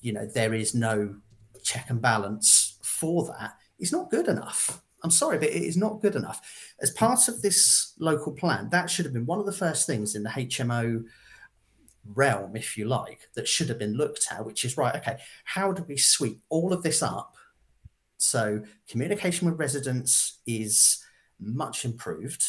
[SPEAKER 4] you know, there is no check and balance for that. It's not good enough. I'm sorry, but it is not good enough. As part of this local plan, that should have been one of the first things in the HMO realm, if you like, that should have been looked at, which is right, okay, how do we sweep all of this up? So communication with residents is much improved.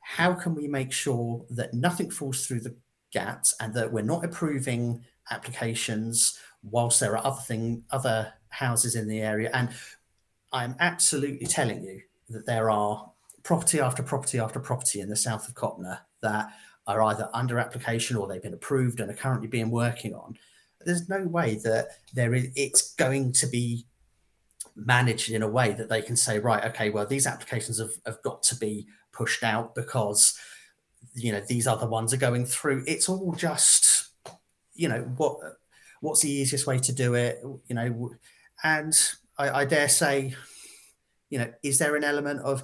[SPEAKER 4] How can we make sure that nothing falls through the gaps and that we're not approving applications whilst there are other thing other houses in the area? And I'm absolutely telling you that there are property after property after property in the south of Copnor that are either under application or they've been approved and are currently being working on. There's no way that there is it's going to be managed in a way that they can say, right, okay, well, these applications have, have got to be pushed out because you know these other ones are going through. It's all just, you know, what what's the easiest way to do it, you know, and I, I dare say, you know, is there an element of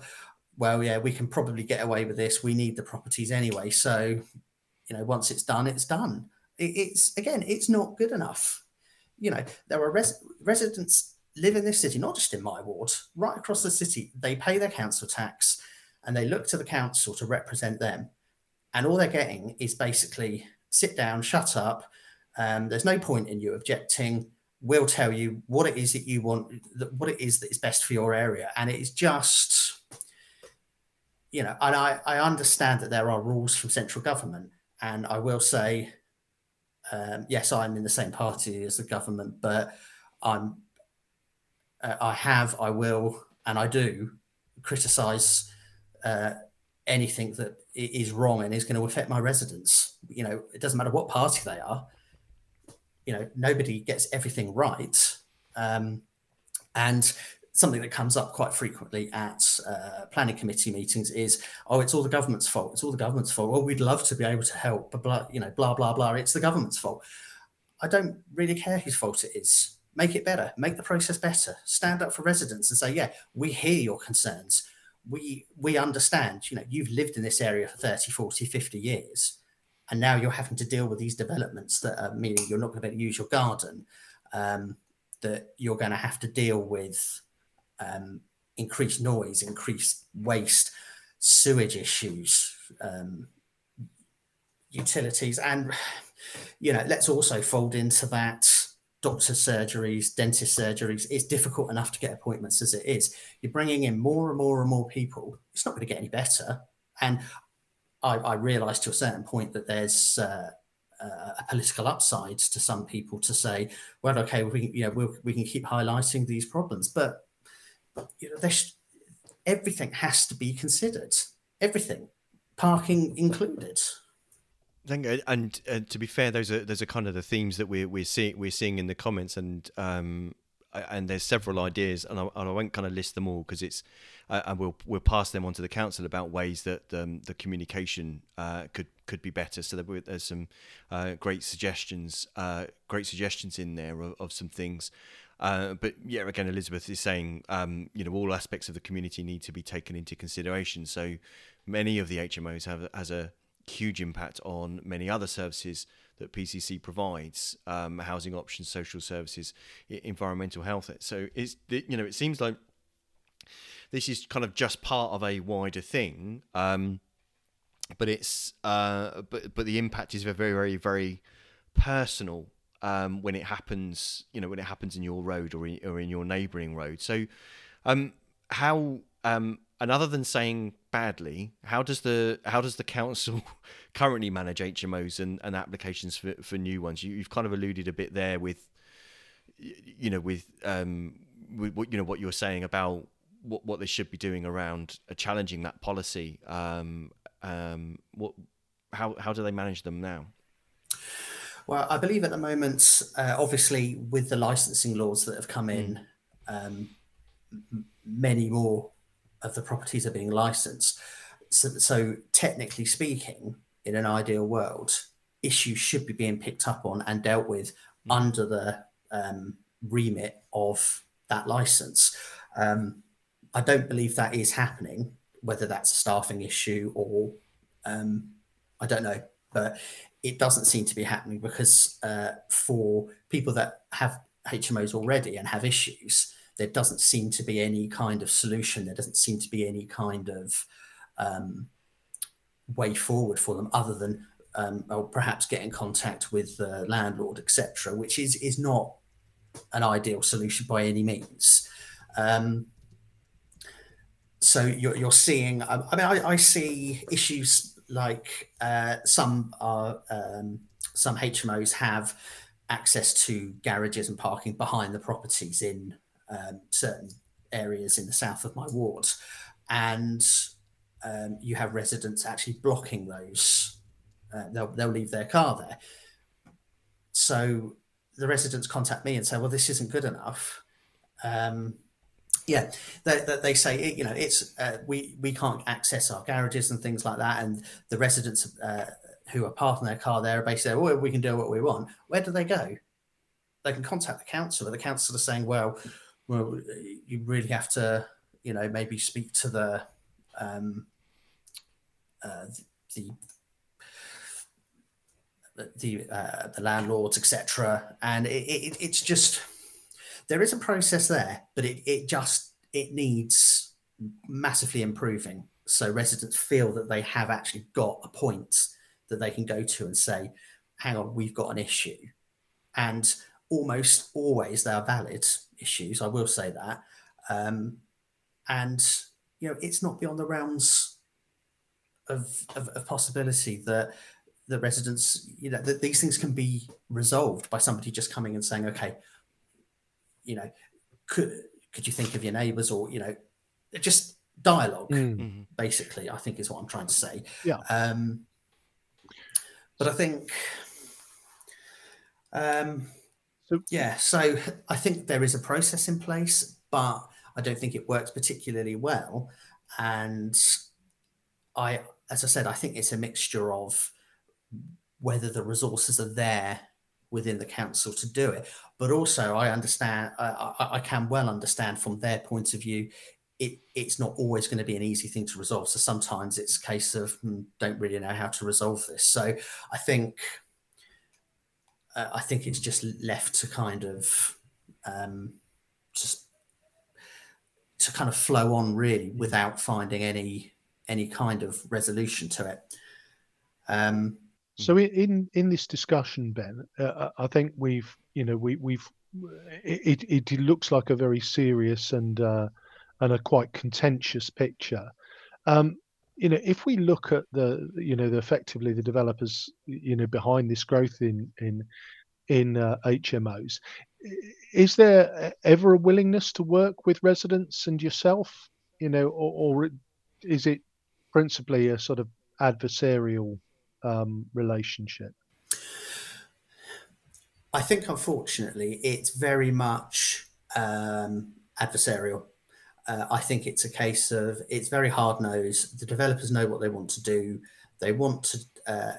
[SPEAKER 4] well, yeah, we can probably get away with this. We need the properties anyway. So, you know, once it's done, it's done. It, it's again, it's not good enough. You know, there are res- residents live in this city, not just in my ward, right across the city. They pay their council tax and they look to the council to represent them. And all they're getting is basically sit down, shut up. Um, there's no point in you objecting. We'll tell you what it is that you want, what it is that is best for your area. And it is just you know, and I, I understand that there are rules from central government, and I will say, um, yes, I'm in the same party as the government, but I'm, uh, I have, I will, and I do criticise uh, anything that is wrong and is going to affect my residents. You know, it doesn't matter what party they are. You know, nobody gets everything right, um, and something that comes up quite frequently at uh, planning committee meetings is, oh, it's all the government's fault. It's all the government's fault. Well, we'd love to be able to help, but blah, you know, blah blah blah. It's the government's fault. I don't really care whose fault it is. Make it better. Make the process better. Stand up for residents and say, yeah, we hear your concerns. We we understand. You know, you've lived in this area for 30, 40, 50 years, and now you're having to deal with these developments that are meaning you're not going to be able to use your garden. Um, that you're going to have to deal with um, increased noise, increased waste, sewage issues, um, utilities, and you know, let's also fold into that doctor surgeries, dentist surgeries. It's difficult enough to get appointments as it is. You're bringing in more and more and more people. It's not going to get any better. And I, I realise to a certain point that there's uh, uh, a political upside to some people to say, well, okay, we, you know, we we can keep highlighting these problems, but you know, sh- everything has to be considered. Everything, parking included.
[SPEAKER 1] You. And, and to be fair, those are those are kind of the themes that we're we're seeing we're seeing in the comments, and um, and there's several ideas, and I, and I won't kind of list them all because it's, uh, and we'll we'll pass them on to the council about ways that um, the communication uh, could could be better. So there's some uh, great suggestions, uh, great suggestions in there of, of some things. Uh, but yeah, again, Elizabeth is saying, um, you know, all aspects of the community need to be taken into consideration. So many of the HMOs have has a huge impact on many other services that PCC provides, um, housing options, social services, environmental health. So it's you know, it seems like this is kind of just part of a wider thing. Um, but it's uh, but but the impact is very very very personal um, when it happens, you know, when it happens in your road or in, or in your neighbouring road. So, um, how um, and other than saying badly, how does the how does the council currently manage HMOs and, and applications for, for new ones? You, have kind of alluded a bit there with, you know, with, um, with what you know what you were saying about what what they should be doing around uh, challenging that policy. Um, um, what how how do they manage them now?
[SPEAKER 4] Well, I believe at the moment, uh, obviously, with the licensing laws that have come in, mm. um, many more of the properties are being licensed. So, so technically speaking, in an ideal world, issues should be being picked up on and dealt with mm. under the um, remit of that license. Um, I don't believe that is happening, whether that's a staffing issue or um, I don't know, but it doesn't seem to be happening because uh, for people that have HMOs already and have issues, there doesn't seem to be any kind of solution. There doesn't seem to be any kind of um, way forward for them other than um, or perhaps get in contact with the landlord, etc., which is is not an ideal solution by any means. Um, so you're, you're seeing, I, I mean, I, I, see issues like uh, some are um, some HMOs have access to garages and parking behind the properties in um, certain areas in the south of my ward, and um, you have residents actually blocking those. Uh, they'll they'll leave their car there. So the residents contact me and say, "Well, this isn't good enough." Um, yeah, they, they say you know it's uh, we we can't access our garages and things like that, and the residents uh, who are parking their car there are basically "Well, we can do what we want." Where do they go? They can contact the council. The council are saying, "Well, well, you really have to, you know, maybe speak to the um, uh, the the uh, the landlords, etc. And it, it, it's just there is a process there, but it it just it needs massively improving. So residents feel that they have actually got a point that they can go to and say, "Hang on, we've got an issue," and almost always they are valid issues. I will say that, um, and you know, it's not beyond the realms of, of, of possibility that the residents, you know, that these things can be resolved by somebody just coming and saying, okay, you know, could could you think of your neighbours or you know, just dialogue, mm. mm-hmm. basically. I think is what I'm trying to say.
[SPEAKER 3] Yeah.
[SPEAKER 4] Um, but I think, um, so yeah. So I think there is a process in place, but I don't think it works particularly well, and I as I said, I think it's a mixture of whether the resources are there within the council to do it. But also, I understand, I, I, can well understand from their point of view, it, it's not always going to be an easy thing to resolve. So sometimes it's a case of hmm, don't really know how to resolve this. So I think, uh, I think it's just left to kind of um, just to kind of flow on really without finding any any kind of resolution to it. Um,
[SPEAKER 3] so in in this discussion, Ben, uh, I think we've you know we we've it, it, it looks like a very serious and uh, and a quite contentious picture. Um, you know, if we look at the you know the effectively the developers you know behind this growth in in in uh, HMOs, is there ever a willingness to work with residents and yourself? You know, or, or is it principally a sort of adversarial um, relationship?
[SPEAKER 4] I think, unfortunately, it's very much um, adversarial. Uh, I think it's a case of it's very hard nosed. The developers know what they want to do. They want to uh,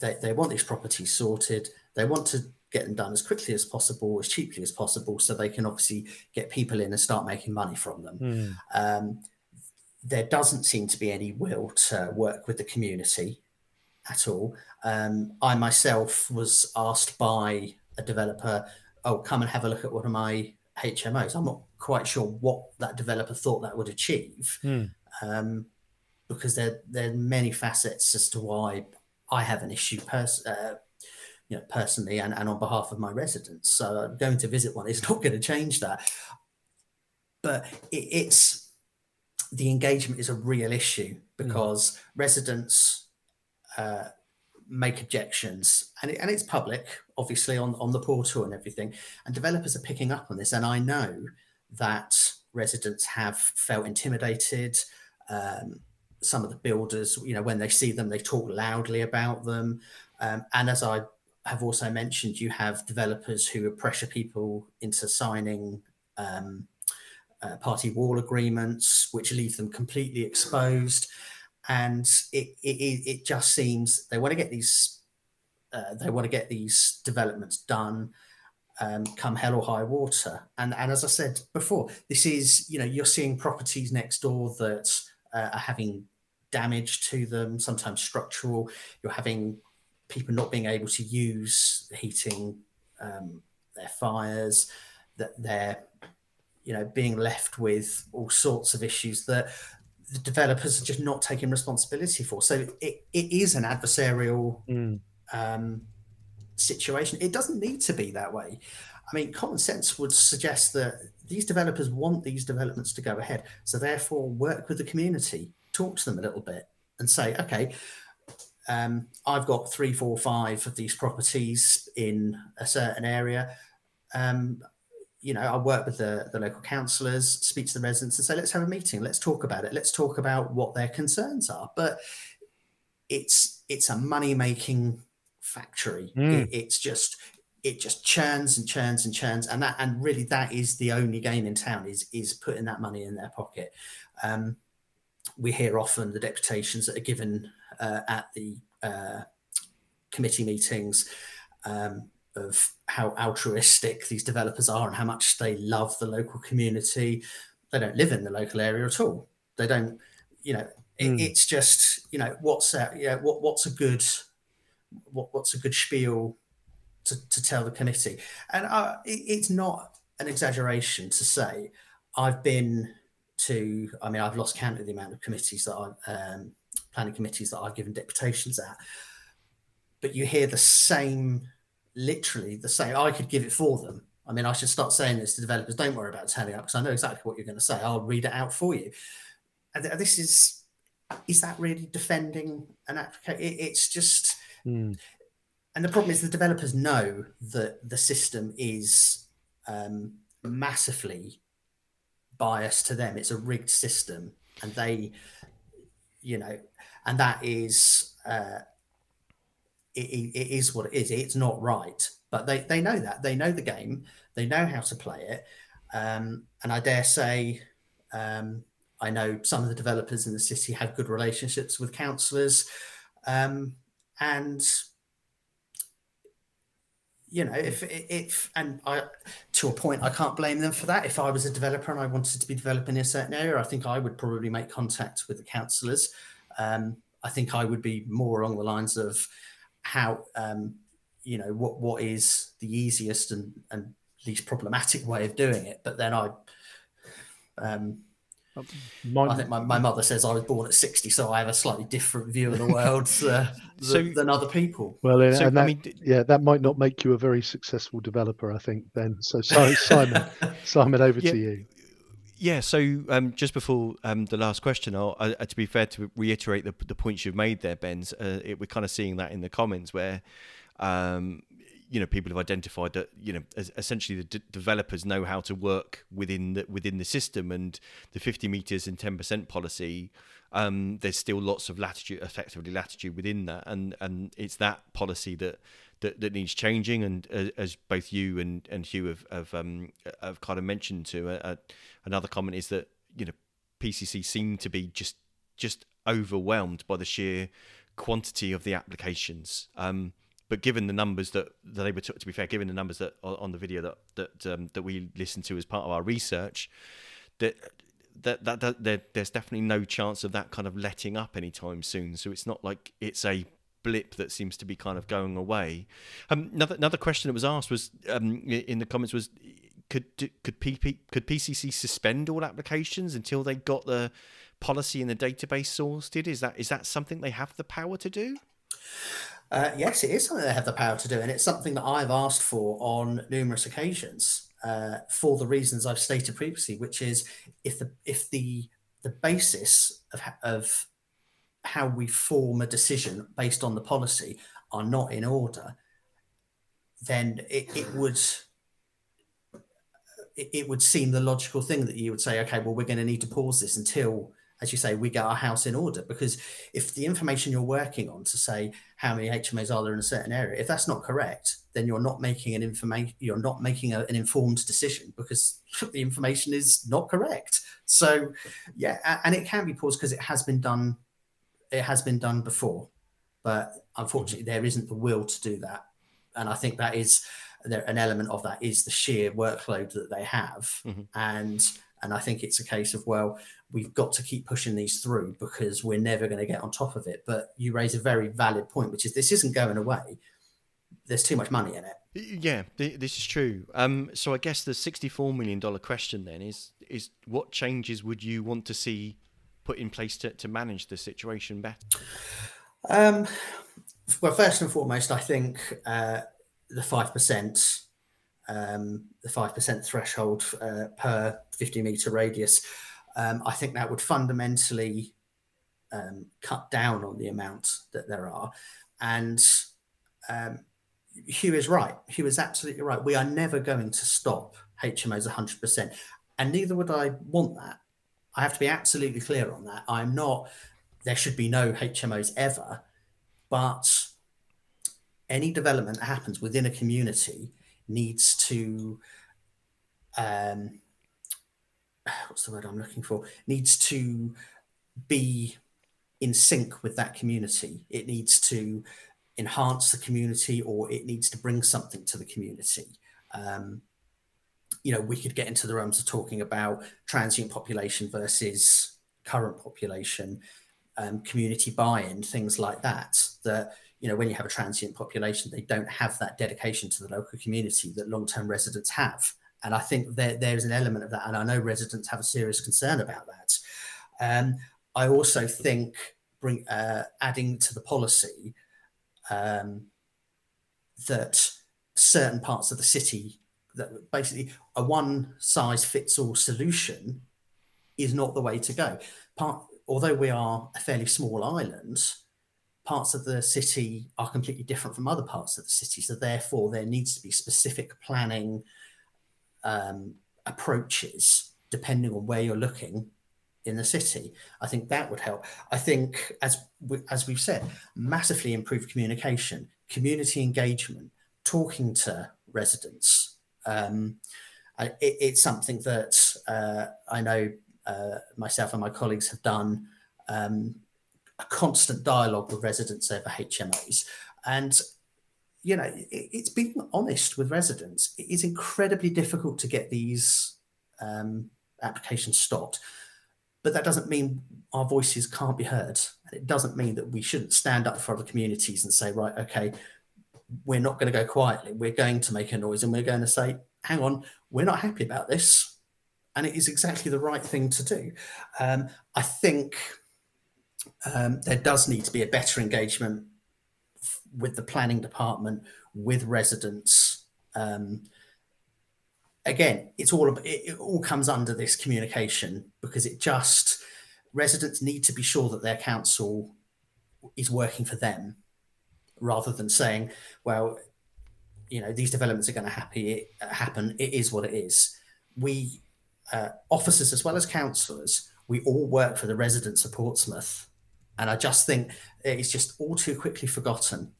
[SPEAKER 4] they, they want these properties sorted. They want to get them done as quickly as possible, as cheaply as possible, so they can obviously get people in and start making money from them. Mm. Um, there doesn't seem to be any will to work with the community at all. Um, I myself was asked by a developer, "Oh, come and have a look at one of my HMOs." I'm not quite sure what that developer thought that would achieve, mm. um, because there there are many facets as to why I have an issue pers- uh, you know, personally and, and on behalf of my residents. So going to visit one is not going to change that. But it, it's the engagement is a real issue because mm. residents uh, make objections and, it, and it's public obviously on, on the portal and everything. And developers are picking up on this. And i know that residents have felt intimidated. Um, some of the builders you know when they see them they talk loudly about them. Um, and as i have also mentioned you have developers who pressure people into signing um, uh, party wall agreements, which leave them completely exposed. And it, it, it just seems they want to get these uh, they want to get these developments done um, come hell or high water. And and as I said before, this is you know you're seeing properties next door that uh, are having damage to them, sometimes structural. You're having people not being able to use heating um, their fires, that they're you know being left with all sorts of issues that the developers are just not taking responsibility for. So it, it is an adversarial mm. Um, situation. It doesn't need to be that way. I mean, common sense would suggest that these developers want these developments to go ahead. So therefore, work with the community, talk to them a little bit, and say, okay, um, I've got three, four, five of these properties in a certain area. Um, you know, I work with the, the local councillors, speak to the residents, and say, let's have a meeting, let's talk about it, let's talk about what their concerns are. But it's it's a money making factory. Mm. It, it's just it just churns and churns and churns, and that and really that is the only game in town is is putting that money in their pocket. Um, we hear often the deputations that are given uh, at the uh, committee meetings um, of how altruistic these developers are and how much they love the local community. They don't live in the local area at all. They don't, you know, it, mm. it's just, you know, what's a, yeah, what, what's a good, what, what's a good spiel to, to tell the committee? And uh, it, it's not an exaggeration to say I've been to, I mean, I've lost count of the amount of committees that I've, um, planning committees that I've given deputations at. But you hear the same, literally the same. I could give it for them. I mean, I should start saying this to developers. Don't worry about turning up because I know exactly what you're going to say. I'll read it out for you. And this is, is that really defending an application? It, it's just, mm. and the problem is the developers know that the system is um, massively biased to them. It's a rigged system, and they, you know, and that is uh, it, it is what it is. It's not right, but they they know that they know the game. They know how to play it, um, and I dare say. Um, I know some of the developers in the city have good relationships with councillors, um, and you know, if if and I to a point, I can't blame them for that. If I was a developer and I wanted to be developing in a certain area, I think I would probably make contact with the councillors um, I think I would be more along the lines of how um, you know what what is the easiest and, and least problematic way of doing it. But then I, um, my, I think my, my mother says I was born at sixty, so I have a slightly different view of the world uh, so, than, other people.
[SPEAKER 3] Well, so, and that, I mean, yeah, that might not make you a very successful developer. I think then. So, sorry, Simon, Simon, over yeah, to you.
[SPEAKER 1] Yeah, so um, just before um, the last question, uh, to be fair, to reiterate the, the points you've made there, Ben's, uh, it, we're kind of seeing that in the comments where, um, you know, people have identified that you know, essentially the d- developers know how to work within the, within the system, and the 50 meters and 10 percent policy. Um, there's still lots of latitude, effectively latitude within that, and and it's that policy that that, that needs changing. And uh, as both you and, and Hugh have have, um, have kind of mentioned to uh, uh, another comment is that you know PCC seem to be just just overwhelmed by the sheer quantity of the applications. Um, but given the numbers that, that they were, to, to be fair, given the numbers that on the video that that um, that we listened to as part of our research, that that, that, that there, there's definitely no chance of that kind of letting up anytime soon. So it's not like it's a blip that seems to be kind of going away. Um, another another question that was asked was um, in the comments was could could PP, could PCC suspend all applications until they got the policy in the database sorted? Is that is that something they have the power to do?
[SPEAKER 4] Uh, yes, it is something they have the power to do, and it's something that I've asked for on numerous occasions uh, for the reasons I've stated previously, which is if the if the the basis of, of how we form a decision based on the policy are not in order, then it, it would it, it would seem the logical thing that you would say, okay, well, we're going to need to pause this until as you say, we get our house in order. Because if the information you're working on to say how many HMOs are there in a certain area, if that's not correct, then you're not making an information, you're not making a, an informed decision because the information is not correct. So, yeah, and it can be paused because it has been done. It has been done before, but unfortunately, there isn't the will to do that, and I think that is there, an element of that is the sheer workload that they have, mm-hmm. and and I think it's a case of well, we've got to keep pushing these through because we're never going to get on top of it. But you raise a very valid point, which is this isn't going away. There's too much money in it.
[SPEAKER 1] Yeah, this is true. Um, so I guess the sixty-four million dollar question then is is what changes would you want to see put in place to, to manage the situation better?
[SPEAKER 4] Um, well, first and foremost, I think uh, the five percent um, the 5% threshold uh, per 50 meter radius, um, I think that would fundamentally um, cut down on the amount that there are. And um, Hugh is right. Hugh is absolutely right. We are never going to stop HMOs 100%. And neither would I want that. I have to be absolutely clear on that. I'm not, there should be no HMOs ever. But any development that happens within a community needs to um, what's the word I'm looking for? Needs to be in sync with that community. It needs to enhance the community or it needs to bring something to the community. Um, you know, we could get into the realms of talking about transient population versus current population, um, community buy-in, things like that. That you know, when you have a transient population, they don't have that dedication to the local community that long-term residents have. And I think there, there's an element of that. And I know residents have a serious concern about that. Um, I also think bring uh, adding to the policy um, that certain parts of the city that basically a one size fits all solution is not the way to go. Part, although we are a fairly small island, parts of the city are completely different from other parts of the city. So therefore, there needs to be specific planning um, approaches depending on where you're looking in the city. I think that would help. I think, as we, as we've said, massively improved communication, community engagement, talking to residents. Um, it, it's something that uh, I know uh, myself and my colleagues have done um, a constant dialogue with residents over HMOs. And, you know, it, it's being honest with residents. It is incredibly difficult to get these um, applications stopped. But that doesn't mean our voices can't be heard. And it doesn't mean that we shouldn't stand up for other communities and say, right, okay, we're not going to go quietly. We're going to make a noise and we're going to say, hang on, we're not happy about this. And it is exactly the right thing to do. Um, I think um, there does need to be a better engagement with the planning department, with residents. Um, again, it's all it, it all comes under this communication because it just residents need to be sure that their council is working for them, rather than saying, "Well, you know, these developments are going to happy, happen. It is what it is." We uh, officers as well as councillors, we all work for the residents of Portsmouth and I just think it's just all too quickly forgotten.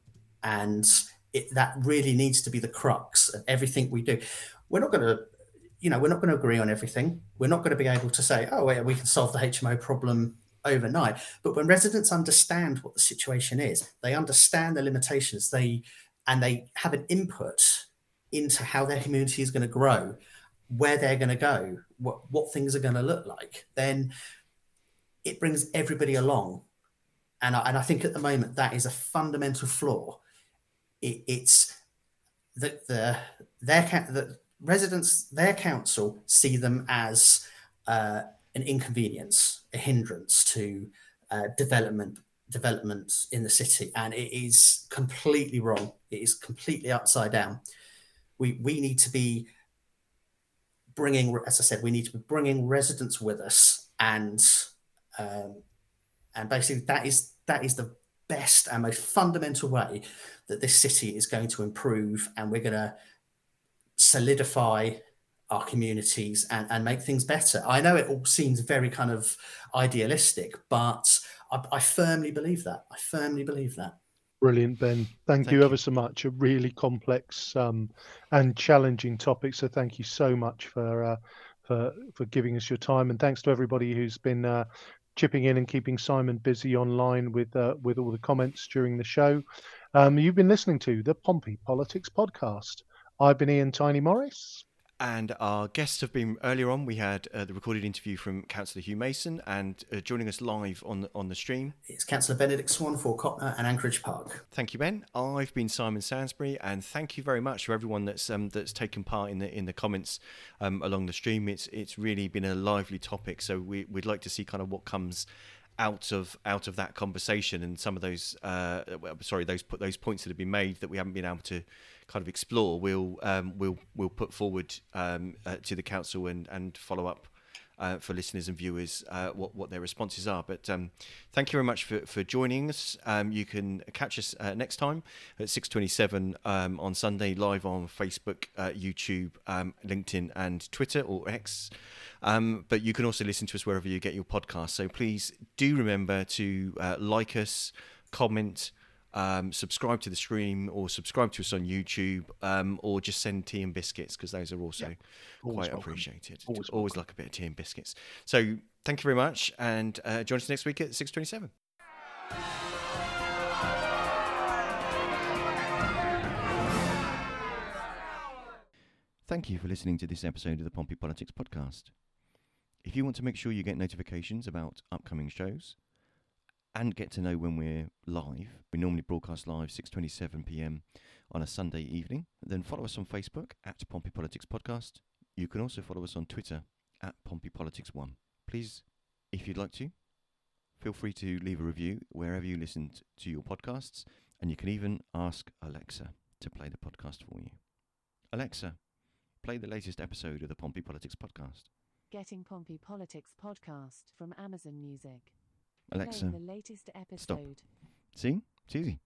[SPEAKER 4] And it, that really needs to be the crux of everything we do. We're not going to, you know, we're not going to agree on everything. We're not going to be able to say, oh, yeah, we can solve the HMO problem overnight. But when residents understand what the situation is, they understand the limitations, they and they have an input into how their community is going to grow, where they're going to go, what, what things are going to look like, then it brings everybody along and I, and I think at the moment that is a fundamental flaw. It, it's that the their the residents their council see them as uh, an inconvenience, a hindrance to uh, development development in the city, and it is completely wrong. It is completely upside down. We we need to be bringing, as I said, we need to be bringing residents with us and um, and basically, that is that is the best and most fundamental way that this city is going to improve, and we're going to solidify our communities and, and make things better. I know it all seems very kind of idealistic, but I, I firmly believe that. I firmly believe that.
[SPEAKER 3] Brilliant, Ben. Thank,
[SPEAKER 1] Thank
[SPEAKER 3] you
[SPEAKER 1] you.
[SPEAKER 3] ever so much. A really complex um, and challenging topic. So thank you so much for uh, for for giving us your time, and thanks to everybody who's been uh, chipping in and keeping Simon busy online with uh, with all the comments during the show. Um, you've been listening to the Pompey Politics Podcast. I've been Ian Tiny Morris.
[SPEAKER 1] And our guests have been earlier on. We had uh, the recorded interview from Councillor Hugh Mason, and uh, joining us live on the, on the stream.
[SPEAKER 4] It's Councillor Benedict Swann for Copnor and Anchorage Park.
[SPEAKER 1] Thank you, Ben. I've been Simon Sansbury, and thank you very much for everyone that's um, that's taken part in the in the comments um, along the stream. It's it's really been a lively topic, so we, we'd like to see kind of what comes out of out of that conversation and some of those uh, sorry those those points that have been made that we haven't been able to kind of explore. We'll um, we'll we'll put forward um, uh, to the council and and follow up uh, for listeners and viewers uh, what what their responses are. But um, thank you very much for, for joining us. Um, you can catch us uh, next time at six twenty seven um, on Sunday live on Facebook, uh, YouTube, um, LinkedIn, and Twitter or X. But you can also listen to us wherever you get your podcast. So please do remember to uh, like us, comment. Um, subscribe to the stream or subscribe to us on YouTube um, or just send tea and biscuits because those are also
[SPEAKER 3] Always
[SPEAKER 1] quite
[SPEAKER 3] welcome.
[SPEAKER 1] appreciated.
[SPEAKER 3] Always
[SPEAKER 1] Always, like a bit of tea and biscuits. So thank you very much and uh, join us next week at 6.27. Thank you for listening to this episode of the Pompey Politics Podcast. If you want to make sure you get notifications about upcoming shows and get to know when we're live, we normally broadcast live 6:27 p.m. on a Sunday evening. Then follow us on Facebook at Pompey Politics Podcast. You can also follow us on Twitter at Pompey Politics One. Please, if you'd like to, feel free to leave a review wherever you listen to your podcasts, and you can even ask Alexa to play the podcast for you. Alexa, play the latest episode of the Pompey Politics Podcast.
[SPEAKER 6] Getting Pompey Politics podcast from Amazon Music.
[SPEAKER 1] Alexa,
[SPEAKER 6] the latest episode.
[SPEAKER 1] see, it's easy.